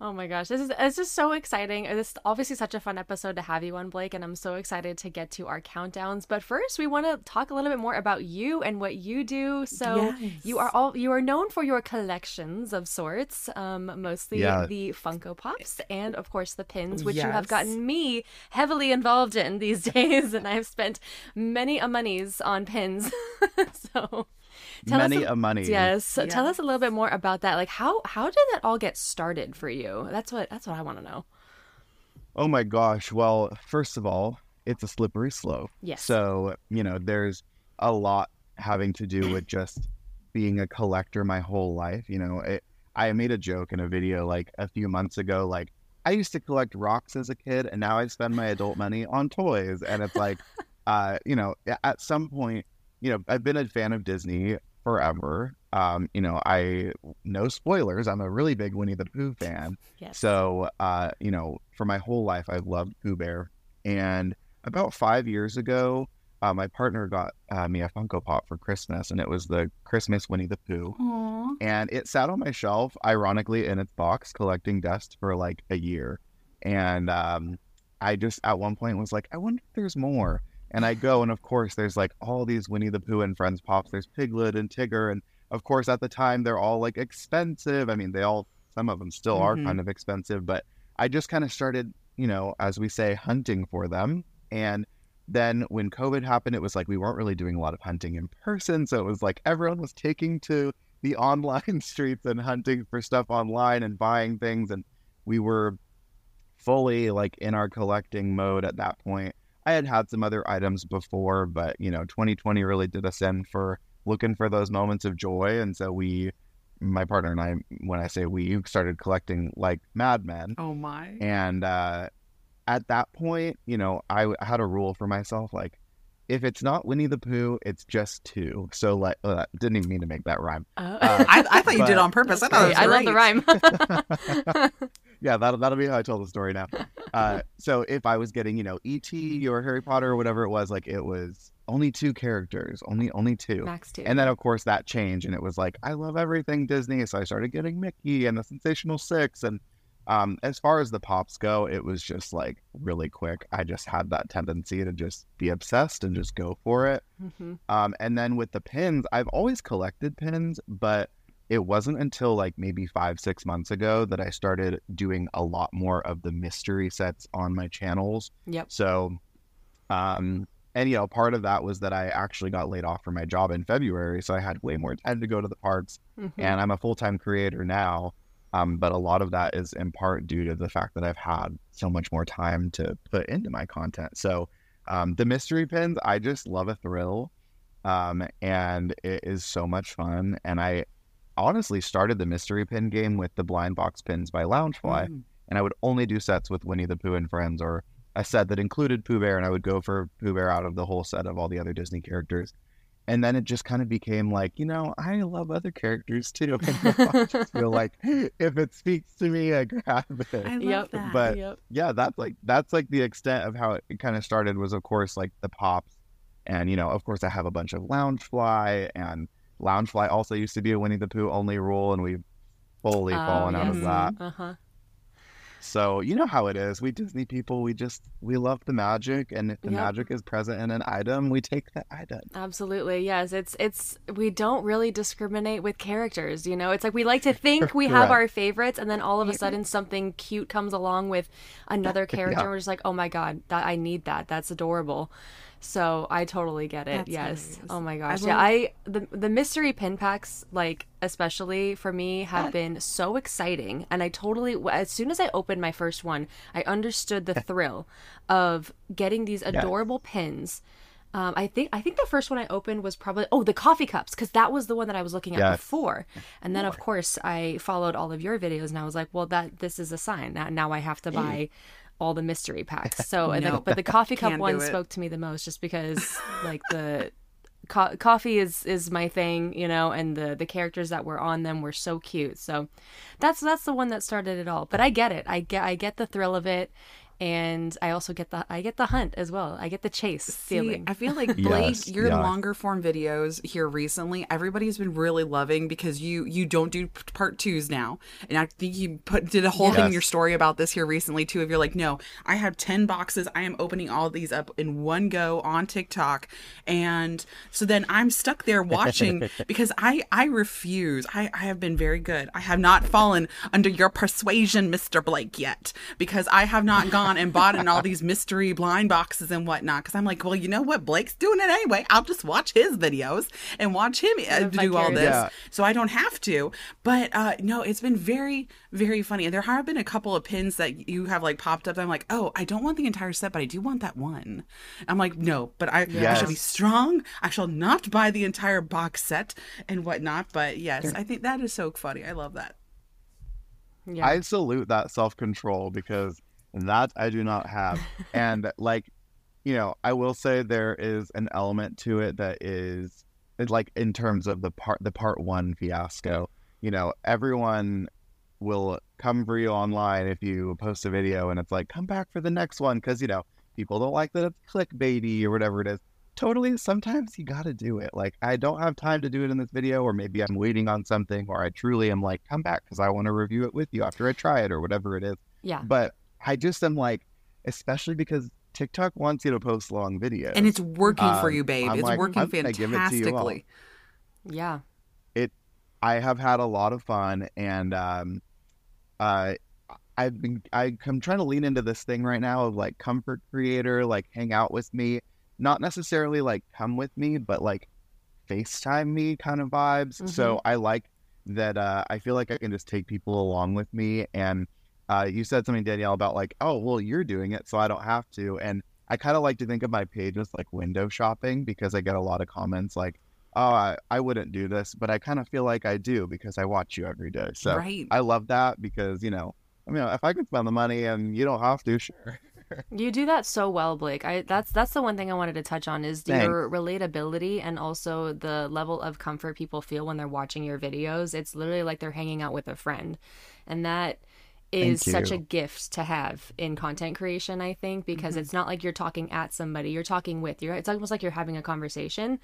Oh my gosh, this is this is so exciting. This is obviously such a fun episode to have you on, Blake, and I'm so excited to get to our countdowns. But first, we want to talk a little bit more about you and what you do. So you are all you are known for your collections of sorts, um, mostly Yeah. the Funko Pops and of course the pins, which you have gotten me heavily involved in these days, and I've spent many a monies on pins. so. Tell Many us a money. Yes. So Tell us a little bit more about that. Like how how did that all get started for you? That's what that's what I want to know. Oh my gosh. Well, first of all, it's a slippery slope. Yes. So, you know, there's a lot having to do with just being a collector my whole life. You know, it, I made a joke in a video like a few months ago, like, I used to collect rocks as a kid and now I spend my adult money on toys. And it's like, uh, you know, at some point, you know, I've been a fan of Disney forever. Um, you know, I no spoilers. I'm a really big Winnie the Pooh fan. Yes. So, uh, you know, for my whole life, I've loved Pooh Bear. And about five years ago, uh, my partner got uh, me a Funko Pop for Christmas, and it was the Christmas Winnie the Pooh. Aww. And it sat on my shelf, ironically, in its box, collecting dust for like a year. And um, I just at one point was like, I wonder if there's more. And I go, and of course, there's like all these Winnie the Pooh and Friends pops. There's Piglet and Tigger, and of course, at the time, they're all like expensive. I mean, they all, some of them still are Mhm. kind of expensive, but I just kind of started, you know, as we say, hunting for them. And then when COVID happened, it was like we weren't really doing a lot of hunting in person. So it was like everyone was taking to the online streets and hunting for stuff online and buying things and we were fully like in our collecting mode at that point. I had had some other items before, but you know, 2020 really did us in for looking for those moments of joy and so we my partner and I when I say we started collecting like madmen. Oh my. And uh at that point, you know, I had a rule for myself like if it's not Winnie the Pooh, it's just two. So like, uh, didn't even mean to make that rhyme. Uh, I, I, thought you did on purpose. I thought I love the rhyme. yeah, that'll that'll be how I tell the story now. Uh, so if I was getting, you know, E.T. or Harry Potter or whatever it was, like it was only two characters, only only two, max two. And then of course that changed, and it was like I love everything Disney, so I started getting Mickey and the Sensational Six, and um, as far as the pops go, it was just like really quick. I just had that tendency to just be obsessed and just go for it. Mm-hmm. Um, and then with the pins, I've always collected pins, but it wasn't until like maybe five, six months ago that I started doing a lot more of the mystery sets on my channels. Yep. So, um, and you know, part of that was that I actually got laid off from my job in February, so I had way more time to go to the parks, Mhm. and I'm a full time creator now. Um, but a lot of that is in part due to the fact that I've had so much more time to put into my content. So, um, the mystery pins, I just love a thrill, um, and it is so much fun. And I honestly started the mystery pin game with the blind box pins by Loungefly, Mm. and I would only do sets with Winnie the Pooh and friends, or a set that included Pooh Bear, and I would go for Pooh Bear out of the whole set of all the other Disney characters. And then it just kind of became like, you know, I love other characters too. And I just feel like if it speaks to me, I grab it. I love that. But Yep. yeah, that's like that's like the extent of how it kind of started was of course like the pops. And you know, of course I have a bunch of Loungefly and Loungefly also used to be a Winnie the Pooh only rule and we've fully Oh, fallen out of yes. that. Uh-huh. So you know how it is. We Disney people, we just we love the magic, and if the Yep. magic is present in an item, we take the item. Absolutely. Yes, it's it's we don't really discriminate with characters, you know. It's like we like to think we have Correct. our favorites and then all of a mm-hmm. sudden something cute comes along with another character Yeah. and we're just like, "Oh my god, that I need that. That's adorable." So, I totally get it. That's yes. hilarious. Oh my I gosh. love- yeah, I the the mystery pin packs like especially for me have been so exciting and I totally as soon as I opened my first one, I understood the thrill of getting these adorable pins. Um, I think I think the first one I opened was probably oh the coffee cups because that was the one that I was looking at Yes. before, and then of course I followed all of your videos and I was like, well that this is a sign now now I have to buy all the mystery packs. So and the, but the coffee cup one spoke to me the most just because like the co- coffee is is my thing, you know, and the the characters that were on them were so cute. So that's that's the one that started it all. But I get it. I get I get the thrill of it. And I also get the I get the hunt as well. I get the chase See, feeling. I feel like Blake, Yes, your yes. longer form videos here recently, everybody's been really loving because you you don't do part twos now, and I think you put did a whole thing in your story about this here recently too. If you're like, no, I have ten boxes, I am opening all these up in one go on TikTok, and so then I'm stuck there watching because I I refuse. I I have been very good. I have not fallen under your persuasion, Mister Blake, yet because I have not gone and bought in all these mystery blind boxes and whatnot. Because I'm like, well, you know what, Blake's doing it anyway. I'll just watch his videos and watch him uh, do all this. Yeah. so I don't have to. But uh, no, it's been very very funny. And there have been a couple of pins that you have like popped up. I'm like, oh, I don't want the entire set, but I do want that one. I'm like, no, but I, I shall be strong. I shall not buy the entire box set and whatnot. But yes, I think that is so funny. I love that. yeah. I salute that self control because that I do not have. and like, you know, I will say there is an element to it that is like in terms of the part the part one fiasco. You know, everyone will come for you online if you post a video and it's like come back for the next one because you know people don't like that it's clickbaity or whatever it is. Totally, sometimes you got to do it. Like I don't have time to do it in this video, or maybe I'm waiting on something, or I truly am like come back because I want to review it with you after I try it or whatever it is. yeah. But I just am like, especially because TikTok wants you to post long videos, And it's working for Um, you, babe. I'm it's like, working give it to you all. fantastically. Yeah. it I have had a lot of fun and um uh I've been I, I'm trying to lean into this thing right now of like comfort creator, like hang out with me. Not necessarily like come with me, but like FaceTime me kind of vibes. So I like that uh, I feel like I can just take people along with me. And uh, you said something, Danielle, about like, oh, well, you're doing it, so I don't have to. And I kind of like to think of my page as like window shopping because I get a lot of comments like, oh, I, I wouldn't do this, but I kind of feel like I do because I watch you every day. So Right. I love that because, you know, I mean, if I can spend the money and you don't have to, sure. You do that so well, Blake. I that's that's the one thing I wanted to touch on is your relatability and also the level of comfort people feel when they're watching your videos. It's literally like they're hanging out with a friend. And that is such a gift to have in content creation, I think, because it's not like you're talking at somebody, you're talking with. You're it's almost like you're having a conversation.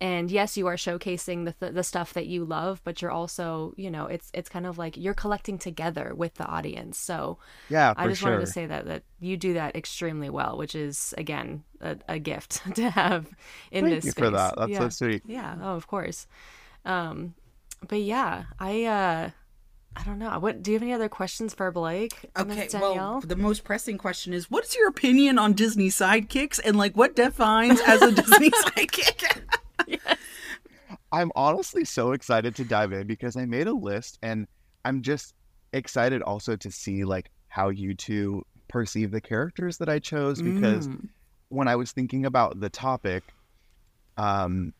And yes, you are showcasing the th- the stuff that you love, but you're also, you know, it's it's kind of like you're collecting together with the audience. So Yeah, I just wanted to say that that you do that extremely well, which is again a, a gift to have in Thank this you space. for that. That's so sweet. Yeah. Oh, of course. Um, but yeah, I uh, I don't know. What do you have any other questions for Blake? Okay, well, the most pressing question is what's your opinion on Disney sidekicks and like what defines as a Disney sidekick? I'm honestly so excited to dive in because I made a list and I'm just excited also to see like how you two perceive the characters that I chose because Mm. when I was thinking about the topic, um,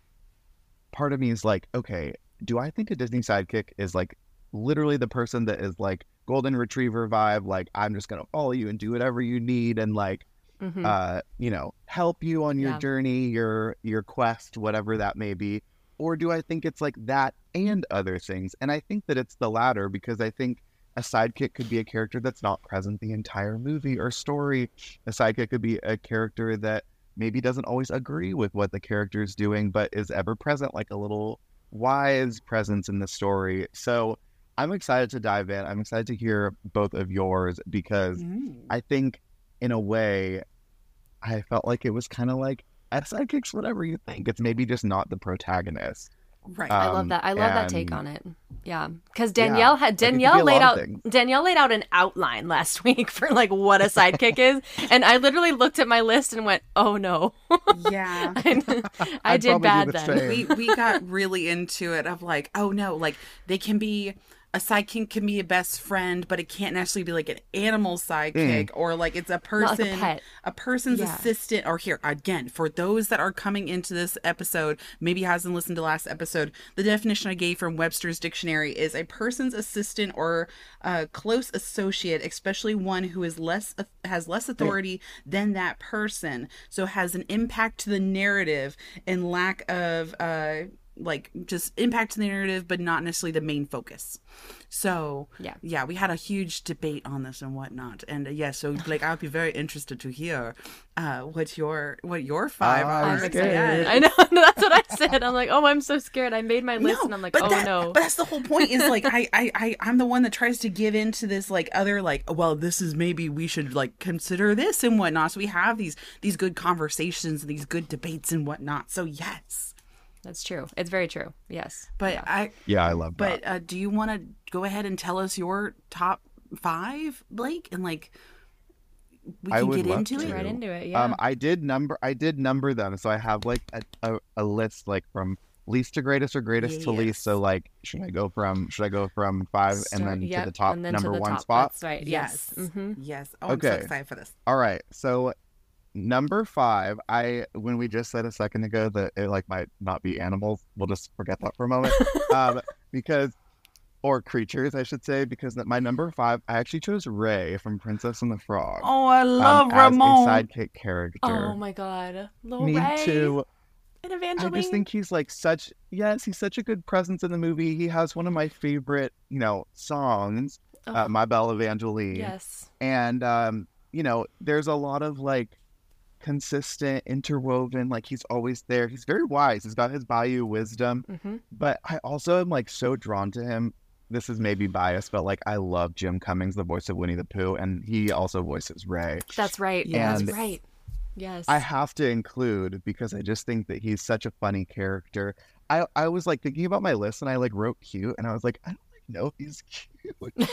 part of me is like, okay, do I think a Disney sidekick is like literally the person that is like golden retriever vibe, like I'm just gonna follow you and do whatever you need and like Mhm. uh, you know, help you on your Yeah. journey, your your quest, whatever that may be? Or do I think it's like that and other things? And I think that it's the latter because I think a sidekick could be a character that's not present the entire movie or story. A sidekick could be a character that maybe doesn't always agree with what the character is doing, but is ever present, like a little wise presence in the story. So I'm excited to dive in. I'm excited to hear both of yours because I think, in a way, I felt like it was kind of like a sidekick's whatever you think. It's maybe just not the protagonist. Right. I love Um, that. I love that take on it. Yeah, because Danielle had like, it could be Danielle a laid out things. Danielle laid out an outline last week for like what a sidekick is, and I literally looked at my list and went, "Oh no." Yeah. I, I did bad do the then. same. we we got really into it of like, oh no, like they can be a sidekick can be a best friend, but it can't necessarily be like an animal sidekick or like it's a Not like a person pet. a person's Yeah. assistant or here again for those that are coming into this episode maybe hasn't listened to last episode the definition i gave from webster's dictionary is a person's assistant or a close associate especially one who is less has less authority than that person so has an impact to the narrative and lack of uh like just impact to the narrative but not necessarily the main focus so Yeah. yeah we had a huge debate on this and whatnot and uh, yeah so like i'd be very interested to hear uh what your what your five I'm are I'm Yeah. I know that's what I said. I'm like, oh, I'm so scared. I made my list and I'm like, oh that- no. But that's the whole point. Is like I, I, I, I'm the one that tries to give into this like other like, well, this is maybe we should like consider this and whatnot. So we have these these good conversations and these good debates and whatnot. So yes, That's true. It's very true. Yes. but Yeah. I, Yeah, I love that. but uh, do you want to go ahead and tell us your top five, Blake, and like we I can would get love into to. it. right into it. Yeah. Um, I did number I did number them, so I have like a, a, a list like from least to greatest or greatest to Yes. least. So like, should I go from should I go from five and then yep, to the top and then to number the one top. spot? That's right. Yes, Yes. hmm yes. Oh, I'm so excited for this. All right. So number five, I when we just said a second ago that it like might not be animals, we'll just forget that for a moment. um, because or creatures, I should say, because my number five, I actually chose Ray from Princess and the Frog. Oh, I um, love as Ramon. a sidekick character. Oh my god. Little Me Ray too. and Evangeline. I just think he's like such yes, he's such a good presence in the movie. He has one of my favorite, you know, songs, uh, Oh. My Belle Evangeline. Yes. And um, you know, there's a lot of like consistent, interwoven, like he's always there. He's very wise. He's got his Bayou wisdom. hmm But I also am like so drawn to him. This is maybe biased, but like I love Jim Cummings, the voice of Winnie the Pooh, and he also voices Ray. That's right. And That's right. Yes. I have to include because I just think that he's such a funny character. I I was like thinking about my list and I like wrote cute and I was like I don't like No, he's cute.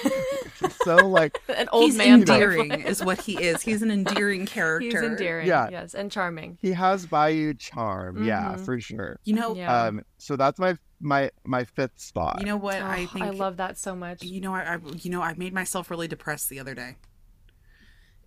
He's so like An old He's man endearing, butterfly. is what he is. He's an endearing character. He's endearing, Yeah. yes, and charming. he has Bayou charm. Yeah, Mhm. for sure. You know, Yeah. Um, so that's my my my fifth spot. you know what? I Oh, think I love that so much. You know, I, I you know I made myself really depressed the other day.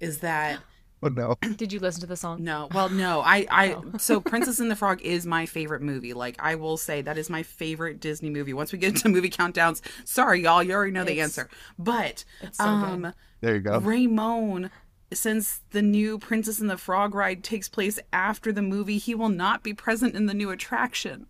Is that no. Did you listen to the song? no? Well, no. I I Oh. so Princess and the Frog is my favorite movie. Like I will say that is my favorite Disney movie. Once we get into movie countdowns, sorry y'all, you already know the answer. But it's so um, good. There you go. Raymond, since the new Princess and the Frog ride takes place after the movie, he will not be present in the new attraction.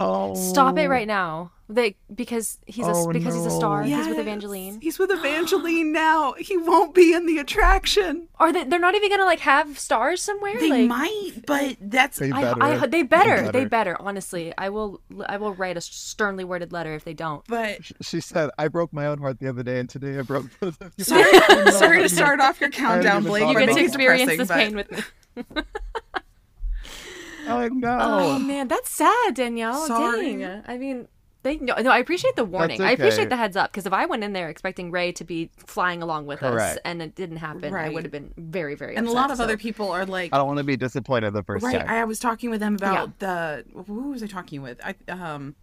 Oh, Stop it oh. right now. They because he's a Oh, because he's a star. no. He's with Evangeline. He's with Evangeline now. He won't be in the attraction. Are they? They're not even gonna like have stars somewhere. They like, might, but that's They I, better. I, they better. They They better. better. Honestly, I will. I will write a sternly worded letter if they don't. but She said, "I broke my own heart the other day, and today I broke both of you." sorry, sorry to start off your countdown, Blake. You get to experience this but- pain with me. Oh no. Oh man, that's sad, Danielle. Sorry. Dang. I mean, they no, no. I appreciate the warning. That's I appreciate the heads up because if I went in there expecting Ray to be flying along with us and it didn't happen, I would have been very, very. And a lot of so- other people are like, I don't want to be disappointed the first right. time. I was talking with them about the who was I talking with? I um.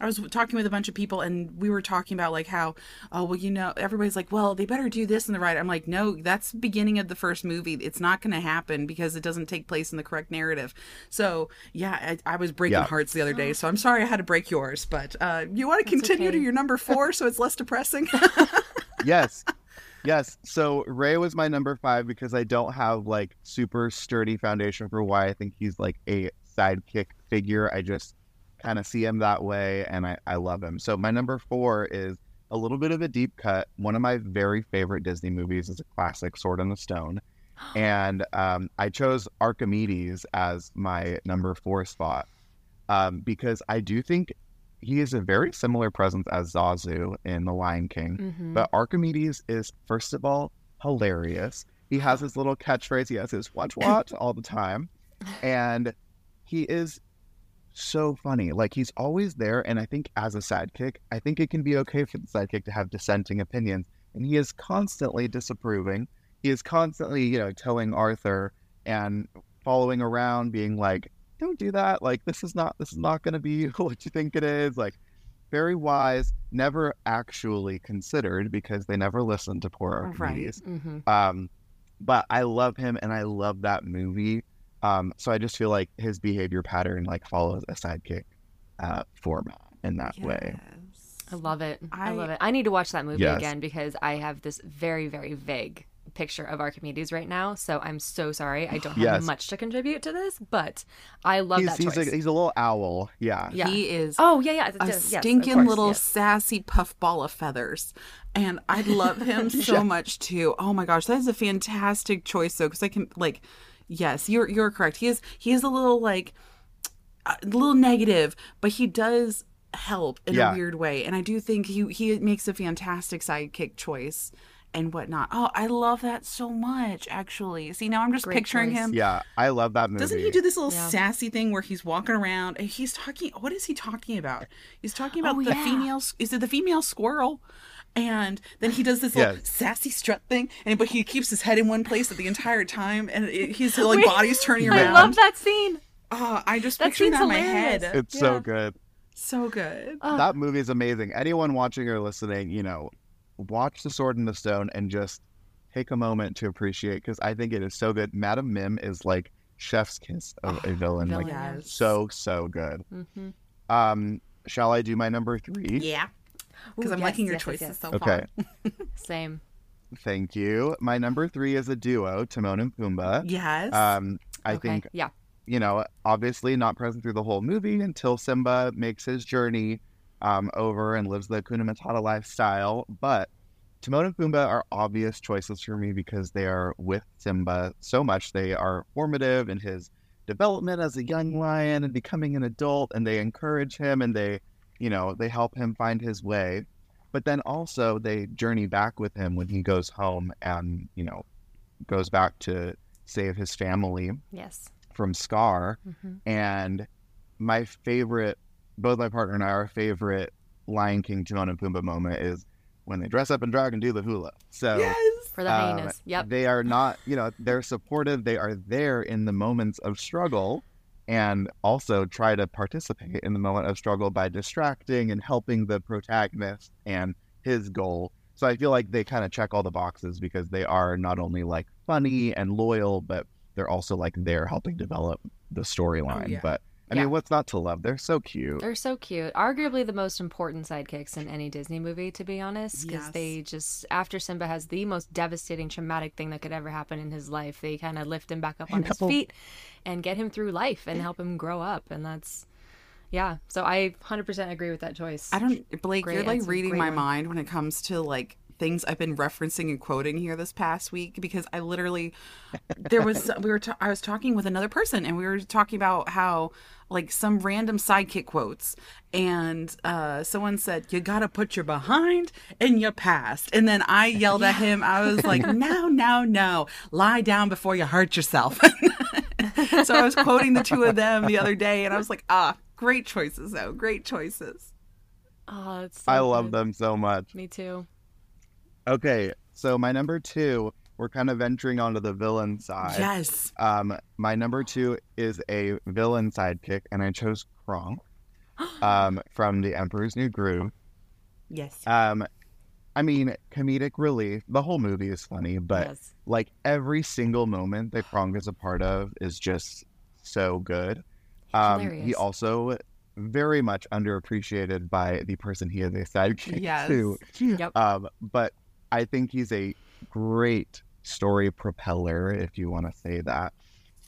I was talking with a bunch of people and we were talking about like how, oh, well, you know, everybody's like, well, they better do this in the right. I'm like, no, that's the beginning of the first movie. It's not going to happen because it doesn't take place in the correct narrative. So, yeah, I, I was breaking Yeah. hearts the other day. So I'm sorry I had to break yours. But uh, you want to continue to your number four so it's less depressing? yes. Yes. So Ray was my number five because I don't have like super sturdy foundation for why I think he's like a sidekick figure. I just kind of see him that way and I, I love him. So my number four is a little bit of a deep cut. One of my very favorite Disney movies is a classic Sword in the Stone. And um, I chose Archimedes as my number four spot um, because I do think he is a very similar presence as Zazu in The Lion King. Mhm. But Archimedes is, first of all, hilarious. He has his little catchphrase. He has his watch watch all the time. And he is so funny. Like he's always there. And I think as a sidekick, I think it can be okay for the sidekick to have dissenting opinions. And he is constantly disapproving. He is constantly, you know, telling Arthur and following around, being like, don't do that. Like this is not this is not gonna be what you think it is. Like very wise, never actually considered because they never listened to poor Right. Archimedes. Mhm. Um, but I love him and I love that movie. Um, so I just feel like his behavior pattern like follows a sidekick uh, format in that way. I love it. I, I- love it. I need to watch that movie Yes. again because I have this very, very vague picture of Archimedes right now. So I'm so sorry. I don't have Yes. much to contribute to this, but I love he's that he's choice. a, he's a little owl. Yeah. Yeah. He is Oh yeah, yeah. a yes, stinking course, little yes. sassy puffball of feathers. And I love him so Yeah. much too. Oh my gosh, that is a fantastic choice though, because I can like, yes, you're you're correct. He is he is a little like uh, a little negative, but he does help in Yeah. a weird way. And I do think he he makes a fantastic sidekick choice and whatnot. Oh, I love that so much. Actually, see now I'm just Great picturing choice. him. Yeah, I love that movie. Doesn't he do this little Yeah. sassy thing where he's walking around and he's talking? What is he talking about? He's talking oh, about Oh, the yeah. female. Is it the female squirrel? And then he does this little sassy strut thing, and but he keeps his head in one place at the entire time, and it, his like Wait, body's turning around. I love that scene. Oh, I just That picturing that in scene's my head. It's Yeah. so good. so good. Oh, That movie is amazing. Anyone watching or listening, you know, watch The Sword in the Stone and just take a moment to appreciate because I think it is so good. Madam Mim is like chef's kiss of a villain. Like villain, yeah. Yes. so so good. mhm. Um, shall I do my number three? Yeah, because I'm yes, liking your yes, yes, choices yes. so Okay. far. Same. Thank you. My number three is a duo, Timon and Pumbaa. Yes. Um, I okay. think Yeah. you know, obviously not present through the whole movie until Simba makes his journey um, over and lives the Kuna Matata lifestyle. But Timon and Pumbaa are obvious choices for me because they are with Simba so much. They are formative in his development as a young lion and becoming an adult, and they encourage him and they, you know, they help him find his way. But then also they journey back with him when he goes home and, you know, goes back to save his family Yes. from Scar. Mhm. And my favorite, both my partner and I, our favorite Lion King Timon and Pumbaa moment is when they dress up in drag and do the hula. So For the um, hyenas. Yep. they are not, you know, they're supportive. They are there in the moments of struggle and also try to participate in the moment of struggle by distracting and helping the protagonist and his goal. So I feel like they kind of check all the boxes because they are not only like funny and loyal, but they're also like there helping develop the oh, storyline. yeah. But I Yeah. mean, what's not to love? They're so cute. They're so cute. Arguably the most important sidekicks in any Disney movie, to be honest, because Yes. they just, after Simba has the most devastating, traumatic thing that could ever happen in his life, they kind of lift him back up on his feet and get him through life and help him grow up. And that's, yeah. So I 100% agree with that choice. I don't, Blake, Great you're like reading my one. mind when it comes to like things I've been referencing and quoting here this past week because I literally, there was, we were, ta- I was talking with another person and we were talking about how like some random sidekick quotes and uh someone said you gotta put your behind in your past. And then i yelled at him. I was like no no no. Lie down before you hurt yourself. So i was quoting the two of them the other day and i was like ah great choices though. Great choices. Oh, so I love them so much. Me too. Okay, so my number two, we're kind of venturing onto the villain side. Yes. Um, my number two is a villain sidekick, and I chose Kronk um, from The Emperor's New Groove. yes Um, I mean, comedic relief. The whole movie is funny, but Yes. like every single moment that Kronk is a part of is just so good. Um, he also very much underappreciated by the person he is a sidekick Yes. to. Yep. Um, but I think he's a great story propeller, if you want to say that.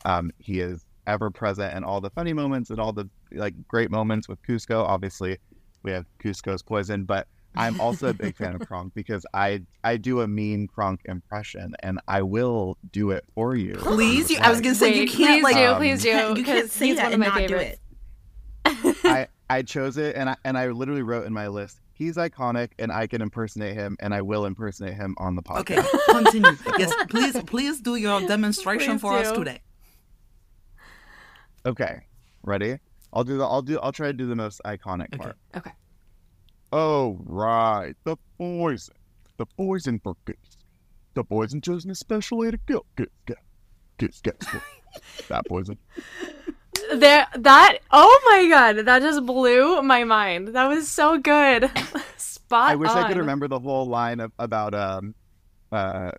Um, he is ever present in all the funny moments and all the like great moments with Kuzco. Obviously, we have Kuzco's poison, but I'm also a big fan of Kronk because I I do a mean Kronk impression and I will do it for you. please you you, i was gonna say you can't please like do, Um, please do. you can't 'cause say he's that one of and my not do favorites. it I I chose it and I and I literally wrote in my list. He's iconic and I can impersonate him and I will impersonate him on the podcast. okay continue yes please please do your demonstration Please for us today Okay, ready? I'll do the. I'll do. I'll try to do the most iconic part. Okay. Oh right, the poison, the poison for kiss. The poison chosen especially to kill. Kiss, kiss, kiss, kiss. kiss. that poison. There, that, oh my god, that just blew my mind. That was so good. Spot I wish I could remember the whole line of, about um, uh,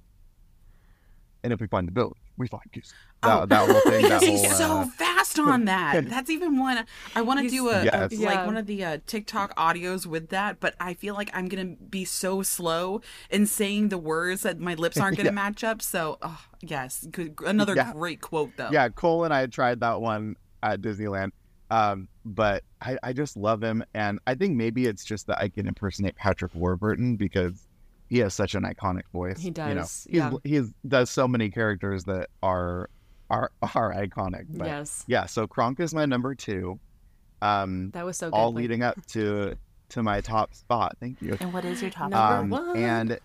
and if we find the village, we find kiss. That, Oh, that whole thing. That he's whole, so uh, fast on that. That's even one I want to do a, a- Yes. like Yeah. one of the uh, TikTok audios with that, but I feel like I'm gonna be so slow in saying the words that my lips aren't gonna Yeah. match up. So, oh, yes, good, another Yeah. great quote though. Yeah, Cole and I tried that one at Disneyland. Um, but I, I just love him, and I think maybe it's just that I can impersonate Patrick Warburton because he has such an iconic voice. He You know, does, yeah. he's does so many characters that are are are iconic. But Yes. yeah, so Kronk is my number two. Um, That was so good. all Blake. leading up to to my top spot. Thank you. And what is your top? Number Um, one. And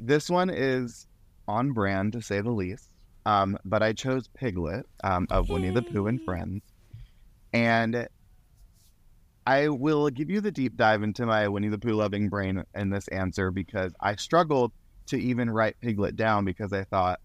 this one is on brand to say the least. Um, but I chose Piglet um, of Winnie the Pooh and Friends. And I will give you the deep dive into my Winnie the Pooh loving brain in this answer because I struggled to even write Piglet down because I thought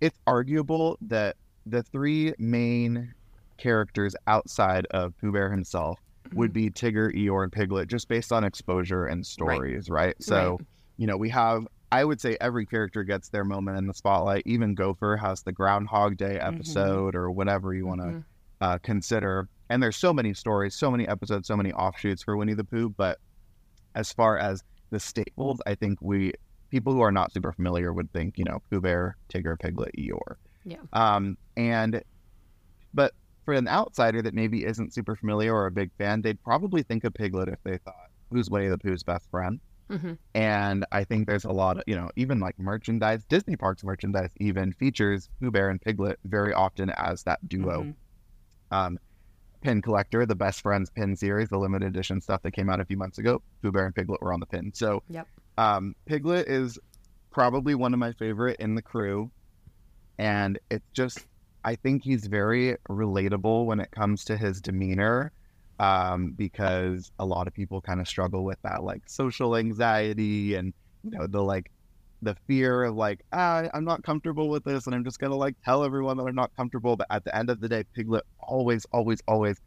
it's arguable that the three main characters outside of Pooh Bear himself would be Tigger, Eeyore, and Piglet just based on exposure and stories, right? So, Right. you know, we have, I would say every character gets their moment in the spotlight. Even Gopher has the Groundhog Day episode or whatever you want to Mhm. uh, consider. And there's so many stories, so many episodes, so many offshoots for Winnie the Pooh. But as far as the staples, I think we, people who are not super familiar would think, you know, Pooh Bear, Tigger, Piglet, Eeyore. Yeah. Um, and, but for an outsider that maybe isn't super familiar or a big fan, they'd probably think of Piglet if they thought, who's Winnie the Pooh's best friend? Hmm And I think there's a lot of, you know, even like merchandise, Disney Parks merchandise even features Pooh Bear and Piglet very often as that duo. Mhm. Um, Pin Collector, the Best Friends pin series, the limited edition stuff that came out a few months ago, Pooh Bear and Piglet were on the pin. So Yep. um, Piglet is probably one of my favorite in the crew. And it's just, I think he's very relatable when it comes to his demeanor. Um, because a lot of people kind of struggle with that like social anxiety and you know the like the fear of like ah, I'm not comfortable with this and I'm just gonna like tell everyone that I'm not comfortable. But at the end of the day, Piglet always, always, always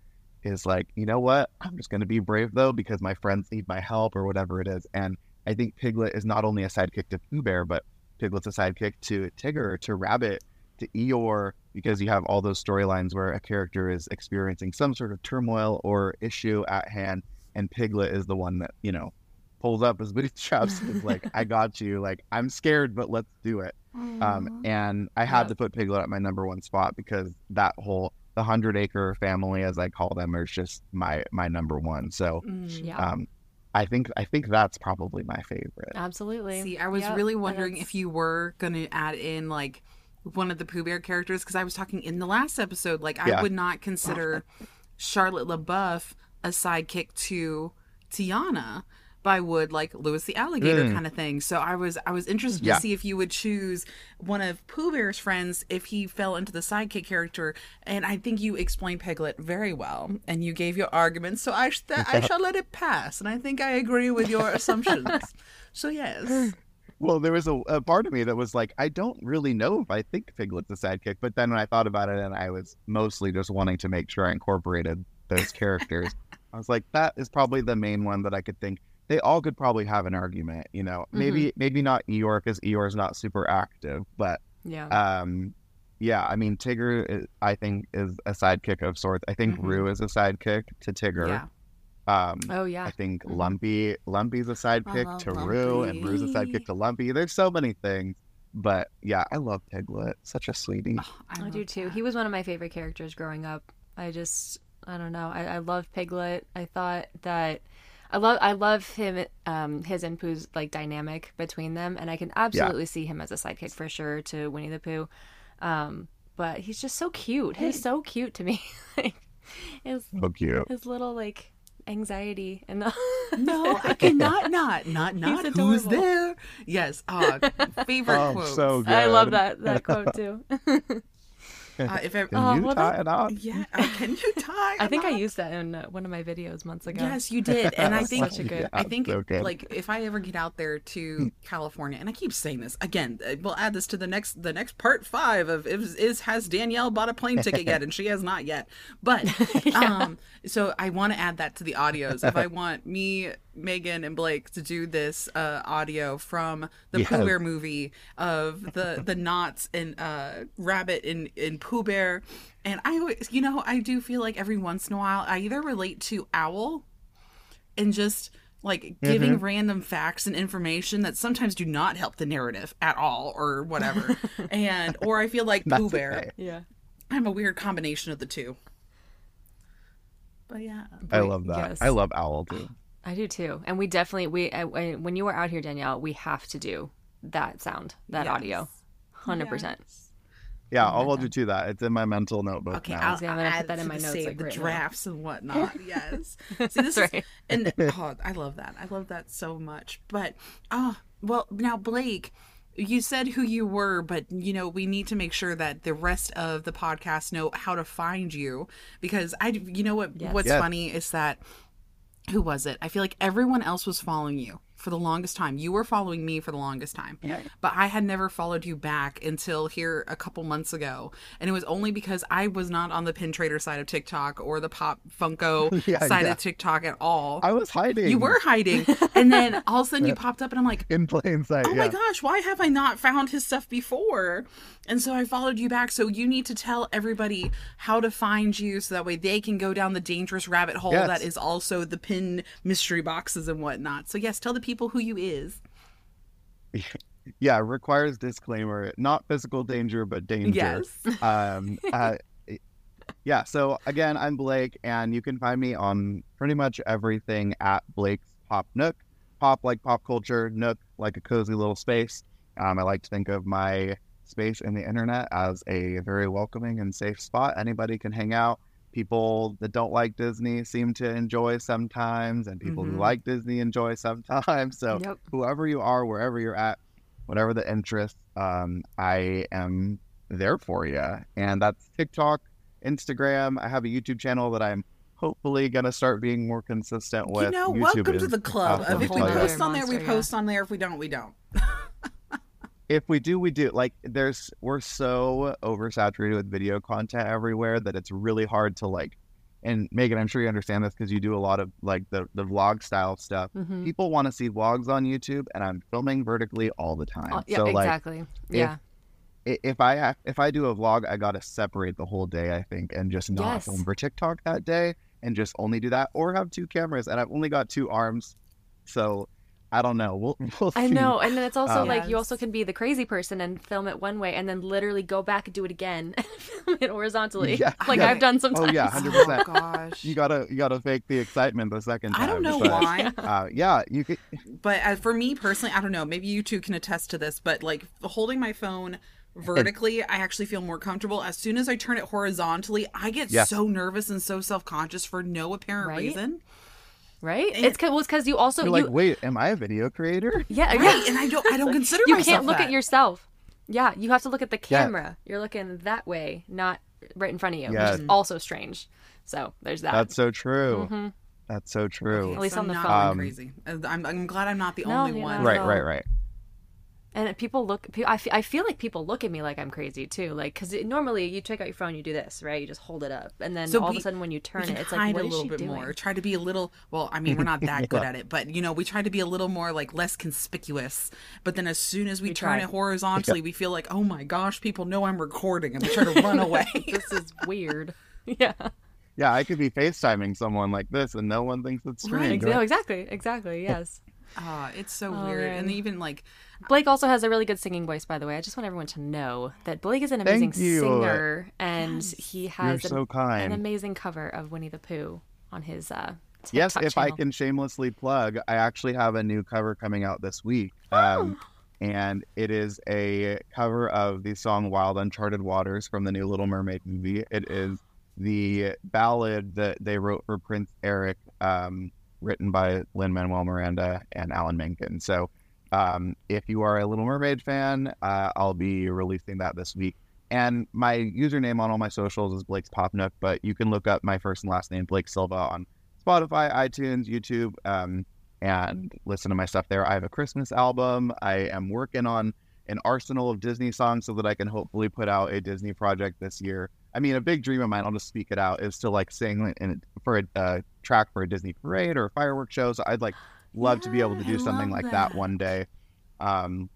is like, you know what? I'm just gonna be brave though because my friends need my help or whatever it is. And I think Piglet is not only a sidekick to Pooh Bear, but Piglet's a sidekick to Tigger, to Rabbit, to Eeyore, because you have all those storylines where a character is experiencing some sort of turmoil or issue at hand, and Piglet is the one that you know pulls up his bootstraps and is like, "I got you." Like I'm scared, but let's do it. Um, and I had to put Piglet at my number one spot because that whole the hundred acre family, as I call them, is just my my number one. So, Mm, yeah. um, I think I think that's probably my favorite. Absolutely. See, I was Yep, really wondering if you were going to add in like one of the Pooh Bear characters because I was talking in the last episode. Like, I Yeah. would not consider Charlotte La Bouff a sidekick to Tiana, but I would like Louis the Alligator Mm. kind of thing. So I was I was interested Yeah. to see if you would choose one of Pooh Bear's friends if he fell into the sidekick character. And I think you explained Piglet very well, and you gave your arguments. So I sh- I shall let it pass, and I think I agree with your assumptions. So yes. Well, there was a, a part of me that was like, I don't really know if I think Piglet's a sidekick. But then when I thought about it, and I was mostly just wanting to make sure I incorporated those characters, I was like, that is probably the main one that I could think. They all could probably have an argument, you know. Maybe maybe not Eeyore because Eeyore's not super active, but Yeah. um, yeah. I mean, Tigger, is, I think, is a sidekick of sorts. I think Mhm. Roo is a sidekick to Tigger. Yeah. Um, Oh yeah. I think Lumpy Lumpy's a sidekick love to Roo, and Roo's a sidekick to Lumpy. There's so many things, but yeah, I love Piglet. Such a sweetie. I, do too. He was one of my favorite characters growing up. I just, I don't know. I, I love Piglet. I thought that I love, I love him, um, his and Pooh's like dynamic between them, and I can absolutely see him as a sidekick for sure to Winnie the Pooh. Um, but he's just so cute. He's so cute to me. like his, So cute. his little like anxiety and the No, I cannot not not not. Who's adorable. there? Yes. Uh, favorite Oh, quote. so I love that that quote too. Uh, if ever, Can Oh, you well, tie that- it on? yeah, uh, can you tie? I think I a knot? used that in uh, one of my videos months ago. Yes, you did, and I think such a good. I think so like if I ever get out there to California, and I keep saying this again, uh, we'll add this to the next the next part five of is, is has Danielle bought a plane ticket yet, and she has not yet. But um, so I want to add that to the audios. If I want me, Megan, and Blake to do this uh, audio from the Pooh Bear movie of the the knots and uh, Rabbit in in Pooh Bear. And I always, you know, I do feel like every once in a while I either relate to Owl and just like giving Mm-hmm. random facts and information that sometimes do not help the narrative at all or whatever. and or I feel like Pooh Bear. okay. Yeah. I'm a weird combination of the two. But yeah. I love that. yes. I love Owl too. I do too. And we definitely we I, I- when you were out here, Danielle, we have to do that sound, that Yes. audio, hundred percent. Yeah, I'll hold you to that. It's in my mental notebook Okay, now. I'll, See, I'm I'll gonna put add that in my notes, save like, the right now. drafts and whatnot. Yes. See, this That's is, right. and oh, I love that. I love that so much. But oh, well, now Blake, you said who you were, but you know we need to make sure that the rest of the podcast know how to find you because I, you know what, Yes. what's Yes. funny is that who was it? I feel like everyone else was following you for the longest time. You were following me for the longest time. But I had never followed you back until here a couple months ago. And it was only because I was not on the pin trader side of TikTok or the pop Funko Yeah, side yeah. of TikTok at all. I was hiding. you were hiding. And then all of a sudden you popped up and I'm like, in plain sight. Oh yeah. my gosh, why have I not found his stuff before? And so I followed you back. So you need to tell everybody how to find you so that way they can go down the dangerous rabbit hole Yes. that is also the pin mystery boxes and whatnot. So yes, tell the people who you is. yeah, requires disclaimer, not physical danger, but danger. Yes. Um, uh, yeah. So again, I'm Blake, and you can find me on pretty much everything at Blake's Pop Nook. Pop like pop culture, Nook like a cozy little space. Um, I like to think of my space in the internet as a very welcoming and safe spot. Anybody can hang out. People that don't like Disney seem to enjoy sometimes, and people Mhm. who like Disney enjoy sometimes. So Yep. whoever you are, wherever you're at, whatever the interest, um, I am there for you. And that's TikTok, Instagram. I have a YouTube channel that I'm hopefully gonna start being more consistent with. you know, YouTube welcome to the club. awesome if we post on there, we post on there. If we don't, we don't. if we do, we do. Like, there's we're so oversaturated with video content everywhere that it's really hard to like. And Megan, I'm sure you understand this because you do a lot of like the the vlog style stuff. Mhm. People want to see vlogs on YouTube, and I'm filming vertically all the time. Oh, yeah, so like, exactly. Yeah. If I have, if I do a vlog, I gotta separate the whole day, I think, and just not Yes. film for TikTok that day, and just only do that, or have two cameras. And I've only got two arms, so I don't know. We'll, we'll I know, and then it's also Um, like you also can be the crazy person and film it one way, and then literally go back and do it again, and film it horizontally, Yeah, like yeah. I've done sometimes. Oh yeah, hundred percent. gosh. You gotta you gotta fake the excitement the second time. I don't know but, why. Uh, yeah, you could. But uh, for me personally, I don't know. Maybe you two can attest to this. But like holding my phone vertically, I actually feel more comfortable. As soon as I turn it horizontally, I get Yes. so nervous and so self conscious for no apparent Right? reason. Right? It's cause, well, it's because you also You're you like, wait, am I a video creator? yeah Right, yeah, and I don't- I don't consider you myself can't look that. at yourself. Yeah, you have to look at the Yeah. camera. You're looking that way, not right in front of you, Yeah. which is also strange. So there's that. That's so true. Mhm. That's so true. At least So on the I'm phone. not Um, crazy. I'm, I'm glad I'm not the No, only one. not at Right, all. right, right. And people look, pe- I fe- I feel like people look at me like I'm crazy too. Like, because normally you take out your phone, you do this, right? You just hold it up. And then So all of a sudden when you turn it, it's like, what a is little she bit doing? more. Try to be a little. Well, I mean, we're not that good at it, but you know, we try to be a little more like less conspicuous. But then as soon as we, We turn try. it horizontally, we feel like, oh my gosh, people know I'm recording, and we try to run away. this is weird. Yeah. Yeah, I could be FaceTiming someone like this, and no one thinks it's Right. strange. No, right? exactly. Exactly. Yes. Ah, it's so Oh, weird, and even like Blake also has a really good singing voice, by the way. I just want everyone to know that Blake is an amazing singer, and he has so an, kind. an amazing cover of Winnie the Pooh on his uh, Yes, if I can shamelessly plug, I actually have a new cover coming out this week. Um, and it is a cover of the song Wild Uncharted Waters from the new Little Mermaid movie. It is the ballad that they wrote for Prince Eric, um, written by Lin Manuel Miranda and Alan Menken. So um, if you are a Little Mermaid fan, uh, I'll be releasing that this week. And my username on all my socials is Blake's Pop Nook, but you can look up my first and last name, Blake Silva, on Spotify, iTunes, YouTube, um, and listen to my stuff there. I have a Christmas album. I am working on an arsenal of Disney songs so that I can hopefully put out a Disney project this year. I mean, a big dream of mine, I'll just speak it out, is to like sing in, for a uh, track for a Disney parade or fireworks show. So I'd like love to be able to do I something like that. that. one day. Um,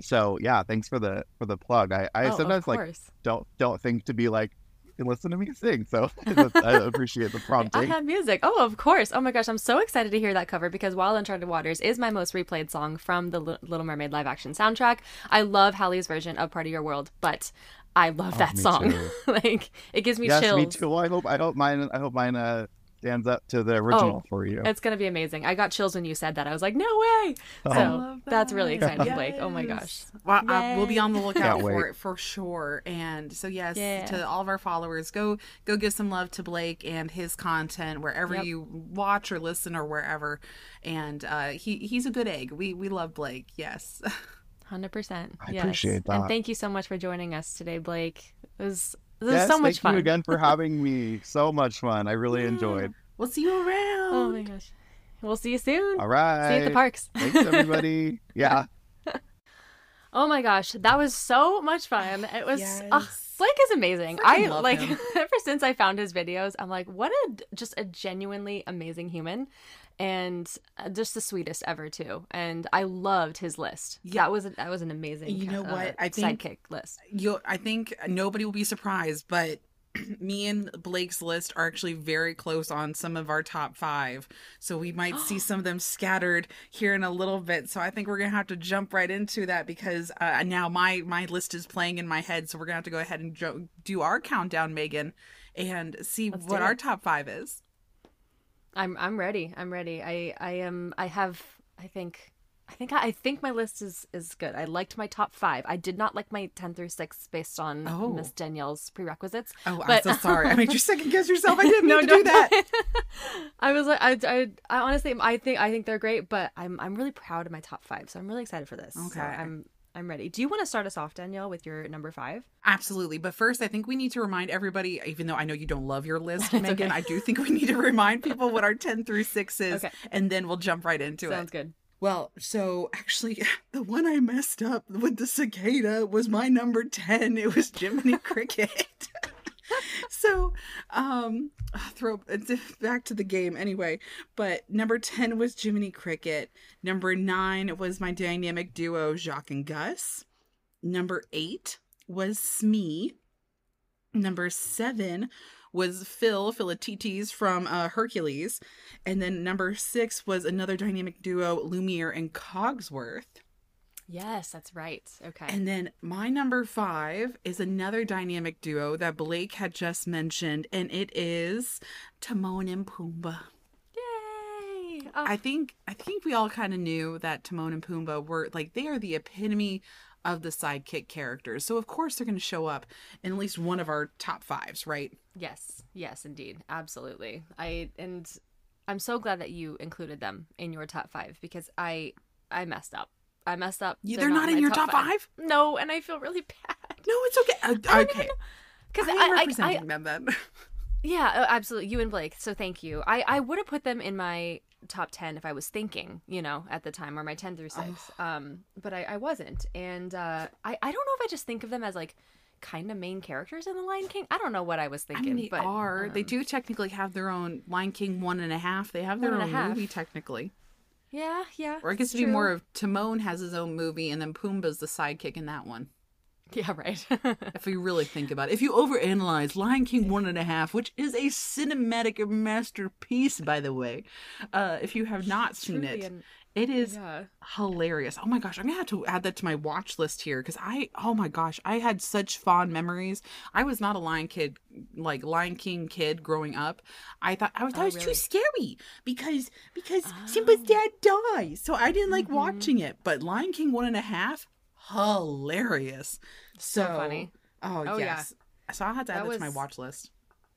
so yeah, thanks for the for the plug. I, I Oh, sometimes like don't don't think to be like "You listen to me sing. So I appreciate the prompting. I have music. Oh, of course. Oh my gosh, I'm so excited to hear that cover because Wild Uncharted Waters is my most replayed song from the Li- Little Mermaid live action soundtrack. I love Halle's version of Part of Your World, but I love Oh, that song. like it gives me yes, chills. me too. I hope I hope mine I hope mine uh, stands up to the original Oh, for you. It's gonna be amazing. I got chills when you said that. I was like, no way. Oh. So I that's really exciting, Blake. Oh my gosh. Well, uh, we'll be on the lookout for it for sure. And so, yes, Yeah. to all of our followers, go go give some love to Blake and his content wherever Yep. you watch or listen or wherever. And uh, he he's a good egg. We we love Blake. Yes. Hundred percent. I yes. appreciate that. And thank you so much for joining us today, Blake. It was it was yes, so much thank fun. you again for having me. So much fun. I really enjoyed. We'll see you around. Oh my gosh. We'll see you soon. All right. See you at the parks. Thanks everybody. yeah. Oh my gosh, that was so much fun. It was ugh, Yes. Ah, Blake is amazing. Freaking I like ever since I found his videos, I'm like, what a just a genuinely amazing human, and uh, just the sweetest ever too. And I loved his list. That was a, that was an amazing. You know uh, what? I think sidekick list. You, I think nobody will be surprised, but me and Blake's list are actually very close on some of our top five. So we might see some of them scattered here in a little bit. So I think we're gonna have to jump right into that because uh, now my my list is playing in my head. So we're gonna have to go ahead and jo- do our countdown, Megan, and see Let's what our top five is. I'm I'm ready. I'm ready. I I am. I have. I think. I think I think my list is is good. I liked my top five. I did not like my ten through six based on Oh. Miss Danielle's prerequisites. Oh, I'm so sorry. I made you second guess yourself. I didn't No, mean to do that. I was like, I, I, I honestly, I think, I think they're great, but I'm, I'm really proud of my top five, so I'm really excited for this. So Okay. I'm, I'm ready. Do you want to start us off, Danielle, with your number five? Absolutely. But first, I think we need to remind everybody, even though I know you don't love your list, Megan, okay. I do think we need to remind people what our 10 through 6 is. Okay. And then we'll jump right into it. Sounds good. Well, so actually, the one I messed up with the cicada was my number 10. It was Jiminy Cricket. so, um, I'll throw it's back to the game anyway. But number 10 was Jiminy Cricket. Number 9 was my dynamic duo, Jaq and Gus. Number 8 was Smee. Number 7 was Phil Philoctetes from uh, Hercules. And then number 6 was another dynamic duo, Lumiere and Cogsworth. Yes, that's right. Okay. And then my number five is another dynamic duo that Blake had just mentioned, and it is Timon and Pumbaa. Yay! I oh. think I think we all kind of knew that Timon and Pumbaa were like they are the epitome of the sidekick characters. So of course they're going to show up in at least one of our top fives, right? Yes, yes, indeed, absolutely. I and I'm so glad that you included them in your top five because I I messed up. I messed up. You- they're not in my your top five? No, and I feel really bad. No, it's okay. Uh, okay, because I I, I, representing I, them then. Yeah, oh, absolutely. You and Blake. So thank you. I, I would have put them in my top 10 if I was thinking, you know, at the time, or my 10 through 6. Um, but I, I wasn't. And uh, I, I don't know if I just think of them as like kind of main characters in The Lion King. I don't know what I was I thinking. mean, they but, are. they um, do technically have their own Lion King one and a half. They have their own and a half. movie technically. Yeah, yeah. Or it gets to be more of Timon has his own movie, and then Pumbaa's the sidekick in that one. Yeah, right. if we really think about it, if you overanalyze Lion King one and a half, which is a cinematic masterpiece, by the way, uh, if you have not seen it, an- it is Yeah. hilarious. Oh my gosh, I'm gonna have to add that to my watch list here because I, oh my gosh, I had such fond memories. I was not a Lion Kid, like Lion King kid growing up. I thought I was Oh, was really? too scary because because Simba's ah. dad dies, so I didn't like mm-hmm. watching it. But Lion King one and a half, hilarious. So, funny. Oh, Oh, yeah. yes. So I'll have to add That that, to my watch list.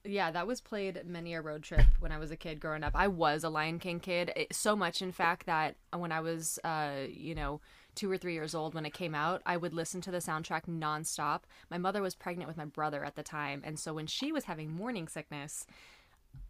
Yeah, that was played many a road trip when I was a kid growing up. I was a Lion King kid, it, so much in fact that when I was, uh, you know, two or three years old when it came out, I would listen to the soundtrack nonstop. My mother was pregnant with my brother at the time, and so when she was having morning sickness,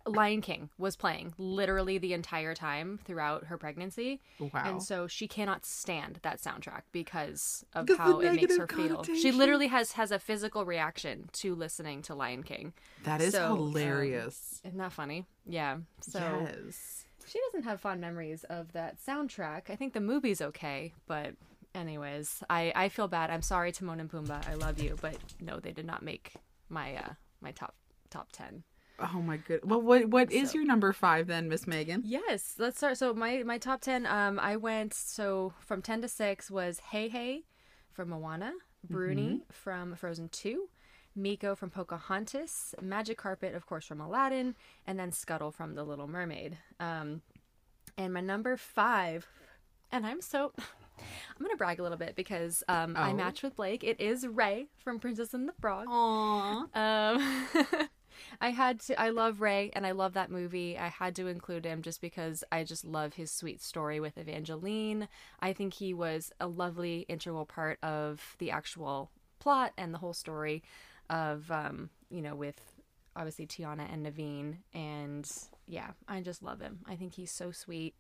Lion King was playing literally the entire time throughout her pregnancy. Wow. And so she cannot stand that soundtrack because of Because how it makes her feel. She literally has has a physical reaction to listening to Lion King. That is So, um, hilarious. isn't that funny? Yeah. So yes. she doesn't have fond memories of that soundtrack. I think the movie's okay, but anyways, I I feel bad. I'm sorry, Timon and Pumbaa. I love you, but no, they did not make my uh my top top ten. Oh my good. Well, what what is your number five then, Miss Megan? Yes, let's start. So my my top ten. Um, I went so from ten to six was Heihei from Moana, Bruni from Frozen Two, Meeko from Pocahontas, Magic Carpet of course from Aladdin, and then Scuttle from The Little Mermaid. Um, and my number five, and I'm so. I'm gonna brag a little bit because um, I Oh. match with Blake. It is Ray from Princess and the Frog. Aww. Um, I had to. I love Ray, and I love that movie. I had to include him just because I just love his sweet story with Evangeline. I think he was a lovely integral part of the actual plot and the whole story of, um, you know, with obviously Tiana and Naveen. And yeah, I just love him. I think he's so sweet,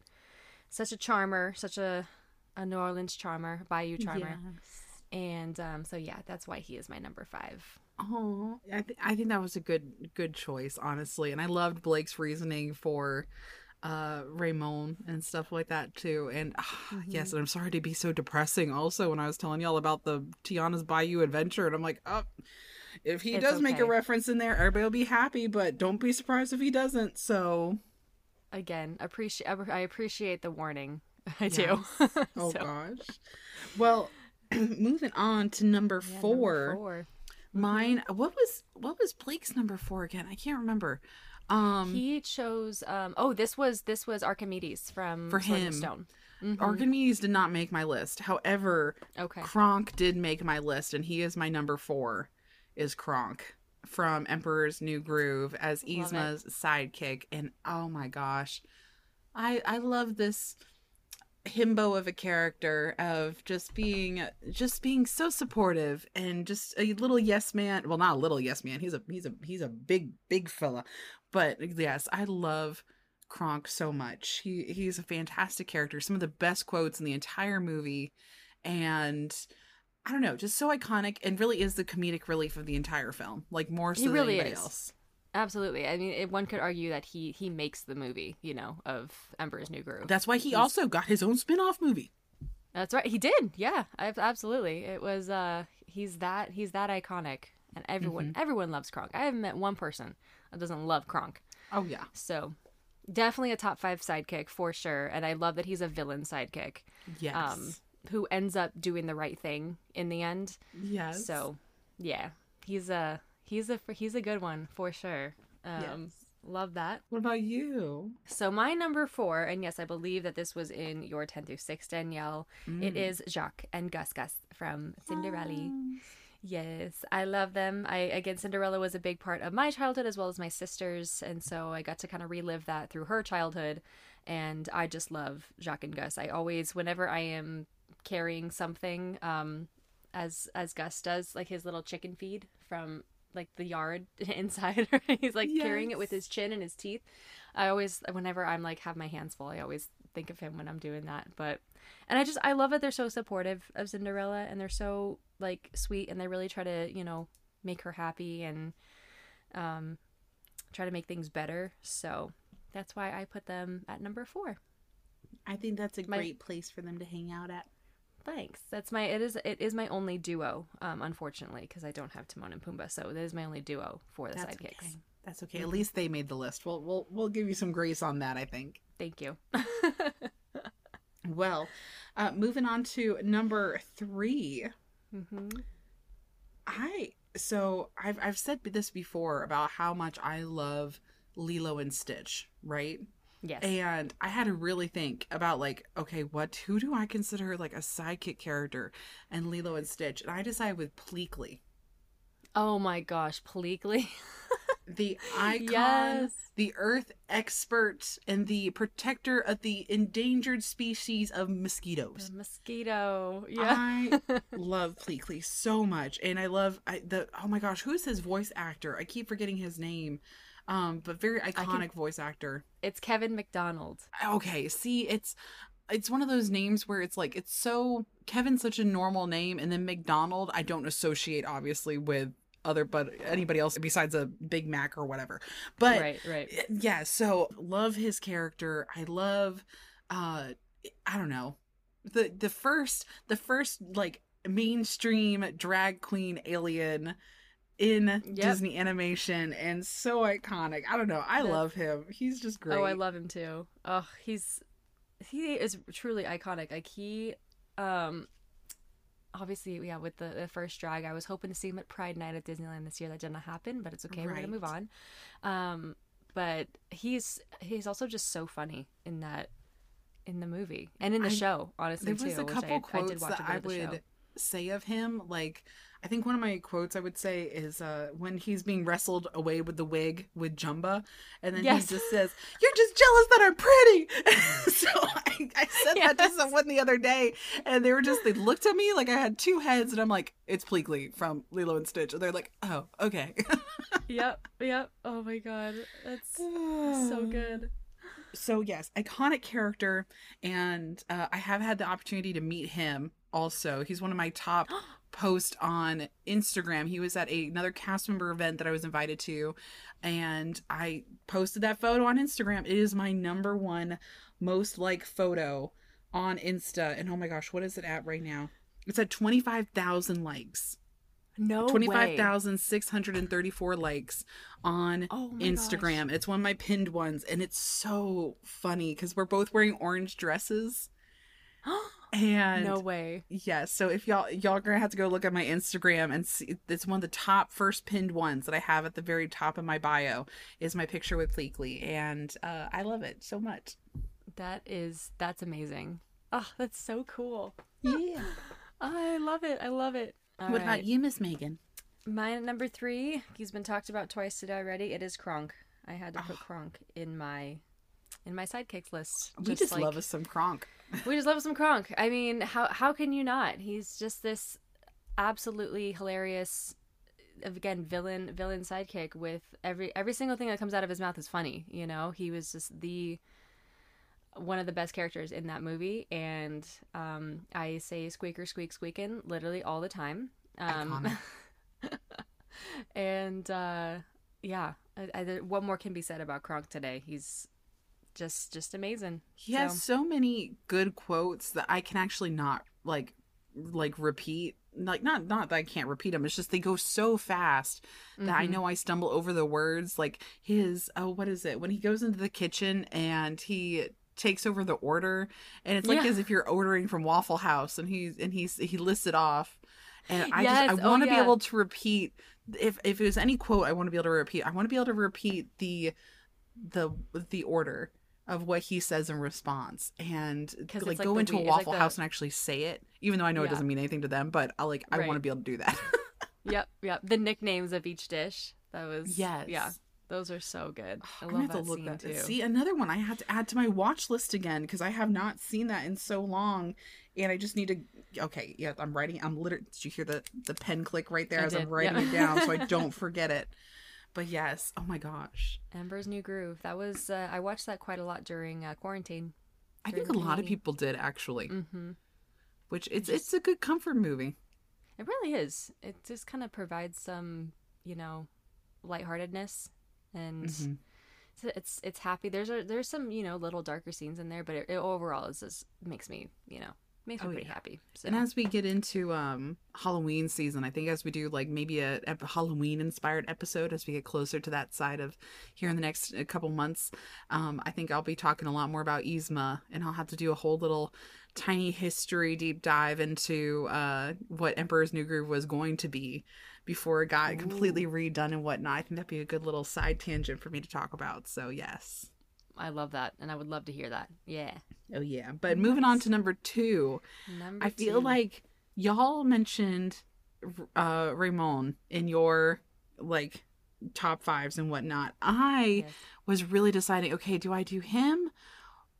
such a charmer, such a a New Orleans charmer, Bayou charmer. And um, so yeah, that's why he is my number five. Oh, I, th- I think that was a good good choice, honestly, and I loved Blake's reasoning for uh Raymond and stuff like that too. And ah, yes, and I'm sorry to be so depressing. Also, when I was telling y'all about the Tiana's Bayou adventure, and I'm like, oh, if he It's does make a reference in there, everybody will be happy. But don't be surprised if he doesn't. So again appreciate i appreciate the warning i do Oh So- gosh. Well, moving on to number Yeah, number four. Four. Mine. What was what was Blake's number four again? I can't remember. Um, he chose um oh this was this was archimedes from for Sword him, stone Mhm. Archimedes did not make my list. However, Okay. Kronk did make my list, and he is my number four. Is Kronk from Emperor's New Groove as. Yzma's sidekick, and oh my gosh, I I love this. Himbo of a character of just being just being so supportive and just a little yes man. Well not a little yes man. He's a he's a he's a big big fella. But yes i love kronk so much. He he's a fantastic character. Some of the best quotes in the entire movie. And i don't know just so iconic and really is the comedic relief of the entire film like more so He than really anybody is. else Absolutely. I mean, it, one could argue that he he makes the movie, you know, of Emperor's New Groove. that's why he He's- also got his own spin-off movie That's right. He did. Yeah, absolutely. It was. uh He's that. He's that iconic, and everyone Mm-hmm. everyone loves Kronk. I haven't met one person that doesn't love Kronk. oh yeah So, definitely a top five sidekick for sure. And I love that he's a villain sidekick. yes Um, who ends up doing the right thing in the end. yes So, yeah, he's a he's a he's a good one for sure. Um, Yes. Love that. what about you So my number four, and yes, I believe that this was in your ten through six, Danielle. It Mm. is Jaq and Gus Gus from Cinderella. Yes, I love them. I again, Cinderella was a big part of my childhood as well as my sister's, and so I got to kind of relive that through her childhood. And I just love Jaq and Gus. I always, whenever I am carrying something, um, as as Gus does, like his little chicken feed from like the yard inside, he's like carrying it with his chin and his teeth. I always, whenever I'm like have my hands full, I always think of him when I'm doing that. But, and I just I love that they're so supportive of Cinderella and they're so like sweet and they really try to you know make her happy and um try to make things better. So that's why I put them at number four. I think that's a My- great place for them to hang out at. Thanks. That's my it is it is my only duo, um, unfortunately, because I don't have Timon and Pumbaa, so that is my only duo for the That's sidekicks. okay. That's okay. At least they made the list. We'll we'll we'll give you some grace on that. I think. Thank you. Well, uh, moving on to number 3 mm-hmm. I so I've I've said this before about how much I love Lilo and Stitch, right? Yes. And I had to really think about like, okay, what who do I consider like a sidekick character and Lilo and Stitch? And I decided with Pleakley. Oh my gosh, Pleakley. the icon, Yes. the earth expert, and the protector of the endangered species of mosquitoes. The mosquito. Yeah. I love Pleakley so much, and I love I, the oh my gosh, who is his voice actor? I keep forgetting his name, um, but very iconic voice actor. it's Kevin McDonald. Okay, see, it's it's one of those names where it's like it's so Kevin's such a normal name, and then McDonald I don't associate obviously with other but anybody else besides a Big Mac or whatever. But right, right. yeah, so love his character. I love uh I don't know. The the first the first like mainstream drag queen alien in Disney animation and so iconic. I don't know. I love him. He's just great. Oh, I love him too. Oh, he's he is truly iconic. Like he um obviously yeah with the, the first drag i was hoping to see him at pride night at disneyland this year that didn't happen but it's okay we're gonna move on um but he's he's also just so funny in that in the movie and in the I- show honestly there was too a couple I, I quotes watch that I the show. would say of him. Like, I think one of my quotes I would say is uh, when he's being wrestled away with the wig with Jumba, and then Yes. he just says, "You're just jealous that I'm pretty." so I, I said that to someone the other day, and they were just they looked at me like I had two heads, and I'm like, "It's Pleakley from Lilo and Stitch," and they're like, "Oh, okay." yep yep oh my god that's so good so yes iconic character and uh, i have had the opportunity to meet him also he's one of my top posts on instagram he was at a, another cast member event that i was invited to and i posted that photo on instagram it is my number one most like photo on insta and oh my gosh what is it at right now it's at 25000 likes no way. 25,634 likes on Oh Instagram. It's one of my pinned ones and it's so funny cuz we're both wearing orange dresses. and no way Yeah, so if y'all y'all are to have to go look at my Instagram and see it's one of the top first pinned ones that I have at the very top of my bio is my picture with Pleakley and uh I love it so much. that is that's amazing oh that's so cool Yeah. i love it i love it All what about you, Miss Megan? My number three, he's been talked about twice today already. It is Kronk. I had to put Ah. Kronk in my in my sidekicks list. We just love us some Kronk. we just love some Kronk. I mean, how how can you not? He's just this absolutely hilarious again villain villain sidekick with every every single thing that comes out of his mouth is funny, you know? He was just the one of the best characters in that movie and um I say squeaker squeak squeaking literally all the time. Um and uh yeah, I, I, what more can be said about Kronk today? He's just just amazing. He so. has so many good quotes that I can actually not like like repeat. Like not not that I can't repeat them. It's just they go so fast that mm-hmm. I know I stumble over the words. Like his oh what is it when he goes into the kitchen and he takes over the order and it's like yeah. as if you're ordering from Waffle House and he's and he's he lists it off and I yes. just I want to oh, yeah. be able to repeat if if it was any quote I want to be able to repeat, I want to be able to repeat the the the order of what he says in response and like, like, go into a waffle like the... house and actually say it even though i know yeah. it doesn't mean anything to them but i like i right. want to be able to do that yep yep the nicknames of each dish that was yes yeah those are so good. Oh, I love that scene that. too. See, another one I had to add to my watch list again because I have not seen that in so long, and I just need to. Okay, yeah, I'm writing. I'm literally. Did you hear the the pen click right there I as did. I'm writing yeah. it down so I don't forget it? But yes, oh my gosh, Emperor's New Groove. That was uh, I watched that quite a lot during uh, quarantine. I think a lot of people did actually. Mm-hmm. Which it's it's a good comfort movie. It really is. It just kind of provides some, you know, lightheartedness and mm-hmm. it's, it's it's happy. There's a there's some you know little darker scenes in there, but it, it overall is just makes me you know makes me oh, pretty yeah. happy. So. And as we get into um Halloween season, I think as we do like maybe a, a Halloween inspired episode as we get closer to that side of here in the next uh, couple months, um I think I'll be talking a lot more about Yzma and I'll have to do a whole little tiny history deep dive into uh what Emperor's New Groove was going to be before it got Ooh. completely redone and whatnot. I think that'd be a good little side tangent for me to talk about. So yes. I love that, and I would love to hear that. Yeah. Oh yeah. But nice. moving on to number two, number I feel two. like y'all mentioned uh Ramon in your like top fives and whatnot. I yes. was really deciding, okay, do I do him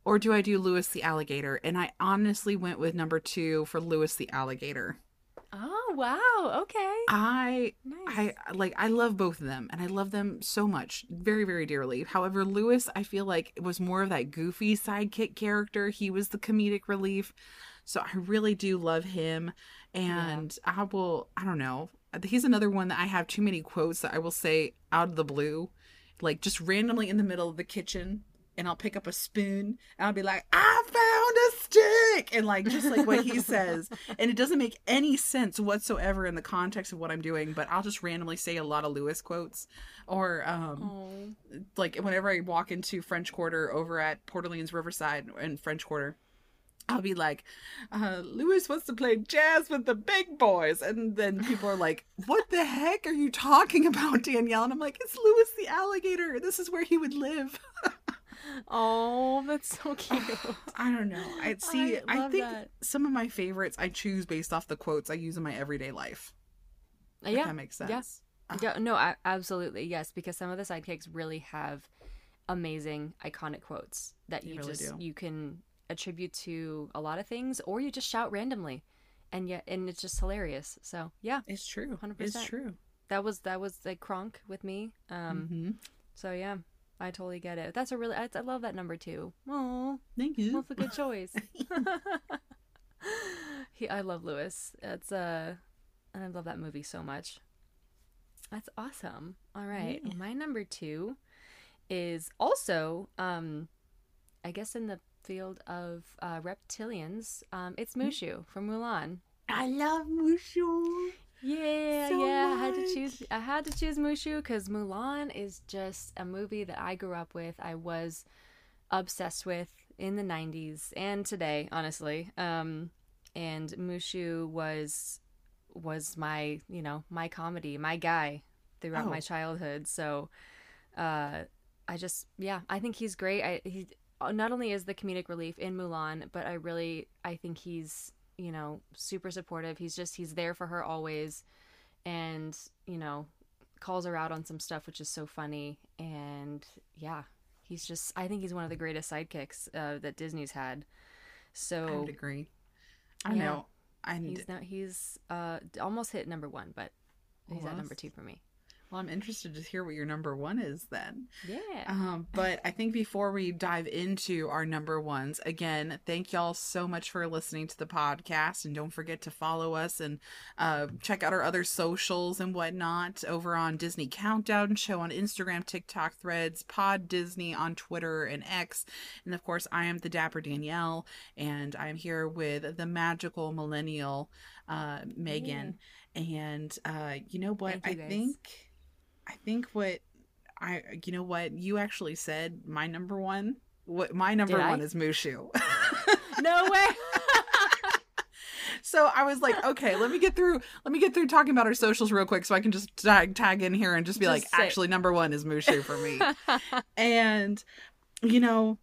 or do I do Louis the alligator? And I honestly went with number two for Louis the alligator. Oh wow! Okay. I nice. I like I love both of them, and I love them so much, very very dearly. However, Louis, I feel like it was more of that goofy sidekick character. He was the comedic relief, so I really do love him. And yeah. I will, I don't know, he's another one that I have too many quotes that I will say out of the blue, like just randomly in the middle of the kitchen and I'll pick up a spoon and I'll be like, I found a stick. And like, just like what he says. And it doesn't make any sense whatsoever in the context of what I'm doing, but I'll just randomly say a lot of Louis quotes. Or, um, like whenever I walk into French Quarter over at Port Orleans Riverside in French Quarter, I'll be like, uh, Louis wants to play jazz with the big boys. And then people are like, What the heck are you talking about, Danielle? And I'm like, It's Louis the alligator. This is where he would live. Oh, that's so cute. I don't know. I see. I, I think that. some of my favorites I choose based off the quotes I use in my everyday life. Yeah, that makes sense. Yes. Yeah. yeah. No, I, absolutely yes. Because some of the sidekicks really have amazing, iconic quotes that you really just do. you can attribute to a lot of things, or you just shout randomly, and yet and it's just hilarious. So yeah, it's true. Hundred percent. It's true. That was that was like Kronk with me. Um. Mm-hmm. So yeah, I totally get it. That's a really I, I love that number two. Oh, thank you. That's a good choice. he, I love Louis. It's uh, and I love that movie so much. That's awesome. All right, yeah. my number two is also um, I guess in the field of uh, reptilians. Um, it's hmm. Mushu from Mulan. I love Mushu. Yeah, so yeah. Much. I had to choose. I had to choose Mushu because Mulan is just a movie that I grew up with. I was obsessed with in the '90s and today, honestly. Um, and Mushu was was my you know my comedy, my guy throughout oh. my childhood. So, uh, I just yeah, I think he's great. I he not only is the comedic relief in Mulan, but I really I think he's you know, super supportive. He's just he's there for her always and, you know, calls her out on some stuff which is so funny and yeah, he's just I think he's one of the greatest sidekicks uh, that Disney's had. So I would agree. I yeah, know. And he's not he's uh almost hit number one, but he's at number two for me. Well, I'm interested to hear what your number one is then. Yeah. Um, but I think before we dive into our number ones, again, thank y'all so much for listening to the podcast. And don't forget to follow us and uh, check out our other socials and whatnot over on Disney Countdown Show on Instagram, TikTok, Threads, Pod Disney on Twitter and X. And of course, I am the Dapper Danielle, and I'm here with the magical millennial uh, Megan. And uh, you know what? Thank you, I guys. think. I think what I you know what you actually said my number one what my number Did I? one is Mushu. no way. so I was like, okay, let me get through let me get through talking about our socials real quick so I can just tag tag in here and just be Just like, say- actually number one is Mushu for me. and you know,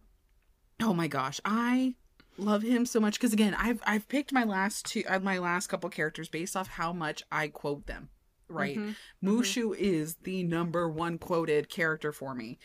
oh my gosh, I love him so much because again, I've I've picked my last two uh, my last couple characters based off how much I quote them. Right, Mhm, Mushu is the number one quoted character for me.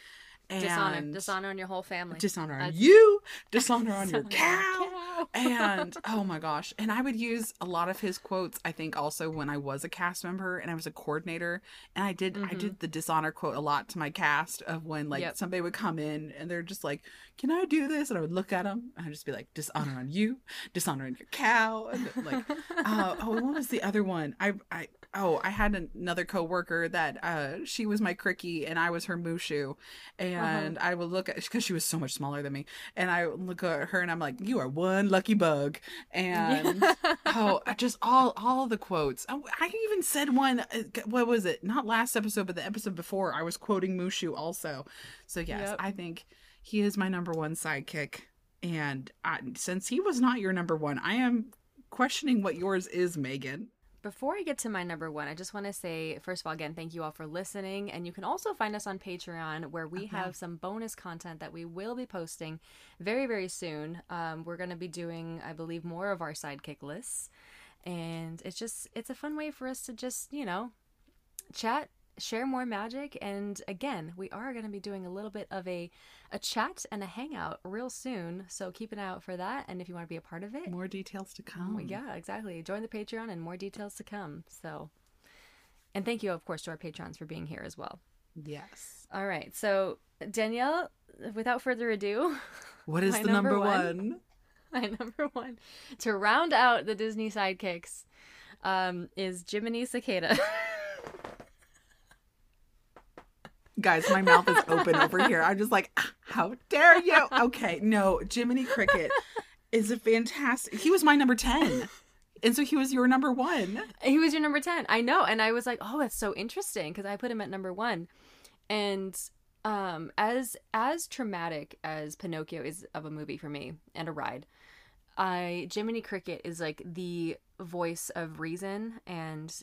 Dishonor, And dishonor on your whole family. dishonor on That's- you, dishonor on your Dishonor on cow, and oh my gosh! And I would use a lot of his quotes. I think also when I was a cast member and I was a coordinator, and I did I Mhm. did the dishonor quote a lot to my cast of when like Yep. somebody would come in and they're just like, "Can I do this?" And I would look at them and I'd just be like, "Dishonor on you, dishonor on your cow." And like, uh, oh, what was the other one? I I oh I had another coworker that uh she was my Cri-Kee and I was her mushu, and I would look at because she was so much smaller than me, and I would look at her and I'm like, "You are one lucky bug," and oh, just all all the quotes. Oh, I even said one. uh, What was it? Not last episode, but the episode before. I was quoting Mushu also. So yes, Yep. I think he is my number one sidekick. And I, since he was not your number one, I am questioning what yours is, Megan. Before I get to my number one, I just want to say, first of all, again, thank you all for listening. And you can also find us on Patreon, where we Okay. have some bonus content that we will be posting very, very soon. Um, we're going to be doing, I believe, more of our sidekick lists. And it's just, it's a fun way for us to just, you know, chat, share more magic. And again, we are going to be doing a little bit of a, a chat and a hangout real soon. So keep an eye out for that. And if you want to be a part of it, More details to come. yeah, exactly. Join the Patreon and more details to come. So, and thank you, of course, to our patrons for being here as well. Yes. All right. So, Danielle, without further ado, What is the number, one? My number one to round out the Disney sidekicks um, is Jiminy Cicada. Guys, my mouth is open over here. I'm just like, "Ah, how dare you? Okay, no, Jiminy Cricket is a fantastic. He was my number 10. And so he was your number one. he was your number 10. I know. And I was like, oh, that's so interesting because I put him at number one. And um, as as traumatic as Pinocchio is of a movie for me and a ride, I Jiminy Cricket is like the voice of reason. And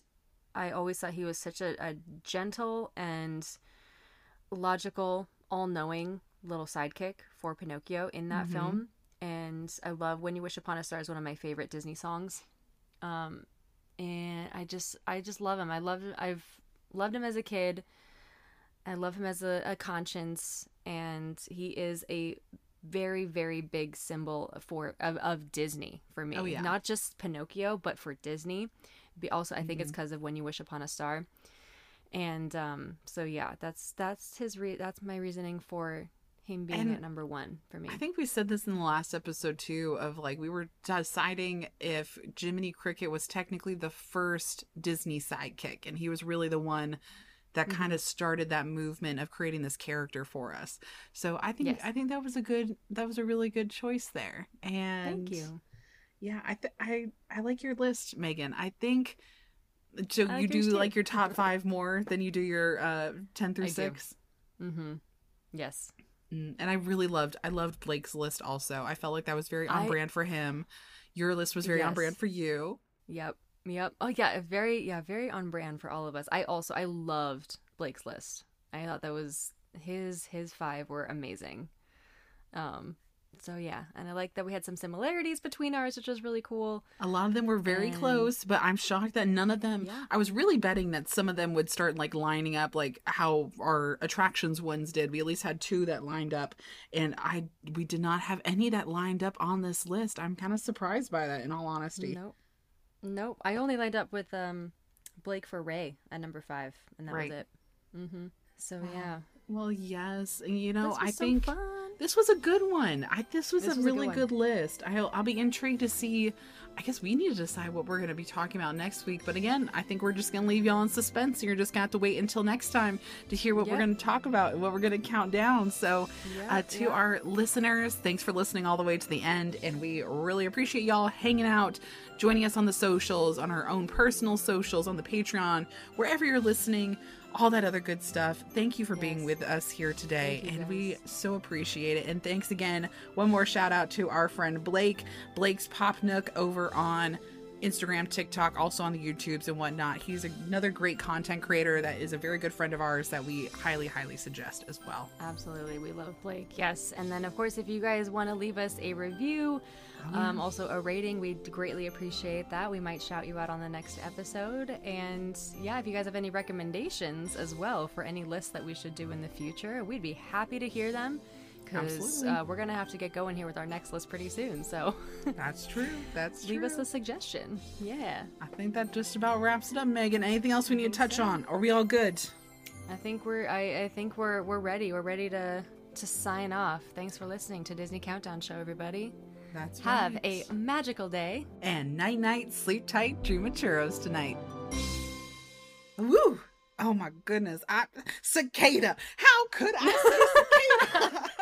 I always thought he was such a, a gentle and logical, all knowing little sidekick for Pinocchio in that Mhm. film. And I love When You Wish Upon a Star is one of my favorite Disney songs. Um, and I just I just love him. I love I've loved him as a kid. I love him as a, a conscience, and he is a very very big symbol for of, of Disney for me. Oh, yeah. Not just Pinocchio, but for Disney. Be also I think it's because of When You Wish Upon a Star. And um, so yeah, that's that's his re- that's my reasoning for him being And at number one for me. I think we said this in the last episode too of like we were deciding if Jiminy Cricket was technically the first Disney sidekick and he was really the one that Mm-hmm. kind of started that movement of creating this character for us. So I think Yes. I think that was a good that was a really good choice there. And Thank you. Yeah, I th- I I like your list, Megan. I think so I you do too. like your top 5 more than you do your uh 10 through I 6. Mm-hmm. Yes. Mm, and I really loved I loved Blake's list also. I felt like that was very on I- brand for him. Your list was very on brand for you. Yep. Yep. Oh yeah, very yeah, very on brand for all of us. I also I loved Blake's list. I thought that was his his five were amazing. Um So yeah, and I like that we had some similarities between ours, which was really cool. A lot of them were very And- close, but I'm shocked that none of them. yeah. I was really betting that some of them would start like lining up, like how our attractions ones did. We at least had two that lined up, and I we did not have any that lined up on this list. I'm kind of surprised by that, in all honesty. Nope. Nope. I only lined up with um Blake for Ray at number five, and that Right. was it. Mm-hmm. So yeah. Well, yes, and you know, I so think fun. this was a good one. I this was This a was a good really good, list. I'll I'll be intrigued to see. I guess we need to decide what we're going to be talking about next week. But again, I think we're just going to leave y'all in suspense. You're just going to have to wait until next time to hear what we're going to talk about and what we're going to count down. So, uh, to yep. our listeners, thanks for listening all the way to the end, and we really appreciate y'all hanging out, joining us on the socials, on our own personal socials, on the Patreon, wherever you're listening all that other good stuff. Thank you for being with us here today, and we so appreciate it. And thanks again. One more shout out to our friend Blake, Blake's Pop Nook over on Instagram, TikTok, also on the YouTubes and whatnot. He's another great content creator that is a very good friend of ours that we highly, highly suggest as well. Absolutely. We love Blake. Yes. And then, of course, if you guys want to leave us a review, Oh, um, also a rating, we'd greatly appreciate that. We might shout you out on the next episode. And yeah, if you guys have any recommendations as well for any lists that we should do in the future, we'd be happy to hear them. Because uh, we're going to have to get going here with our next list pretty soon. So That's true. That's leave us a suggestion. Yeah. I think that just about wraps it up, Megan. Anything else we need to touch on? Are we all good? I think we're I, I think we're we're ready. We're ready to to sign off. Thanks for listening to Disney Countdown Show, everybody. That's right. Have right. a magical day. And night night, sleep tight, dream of churros tonight. Woo! Oh my goodness. I cicada. How could I say cicada?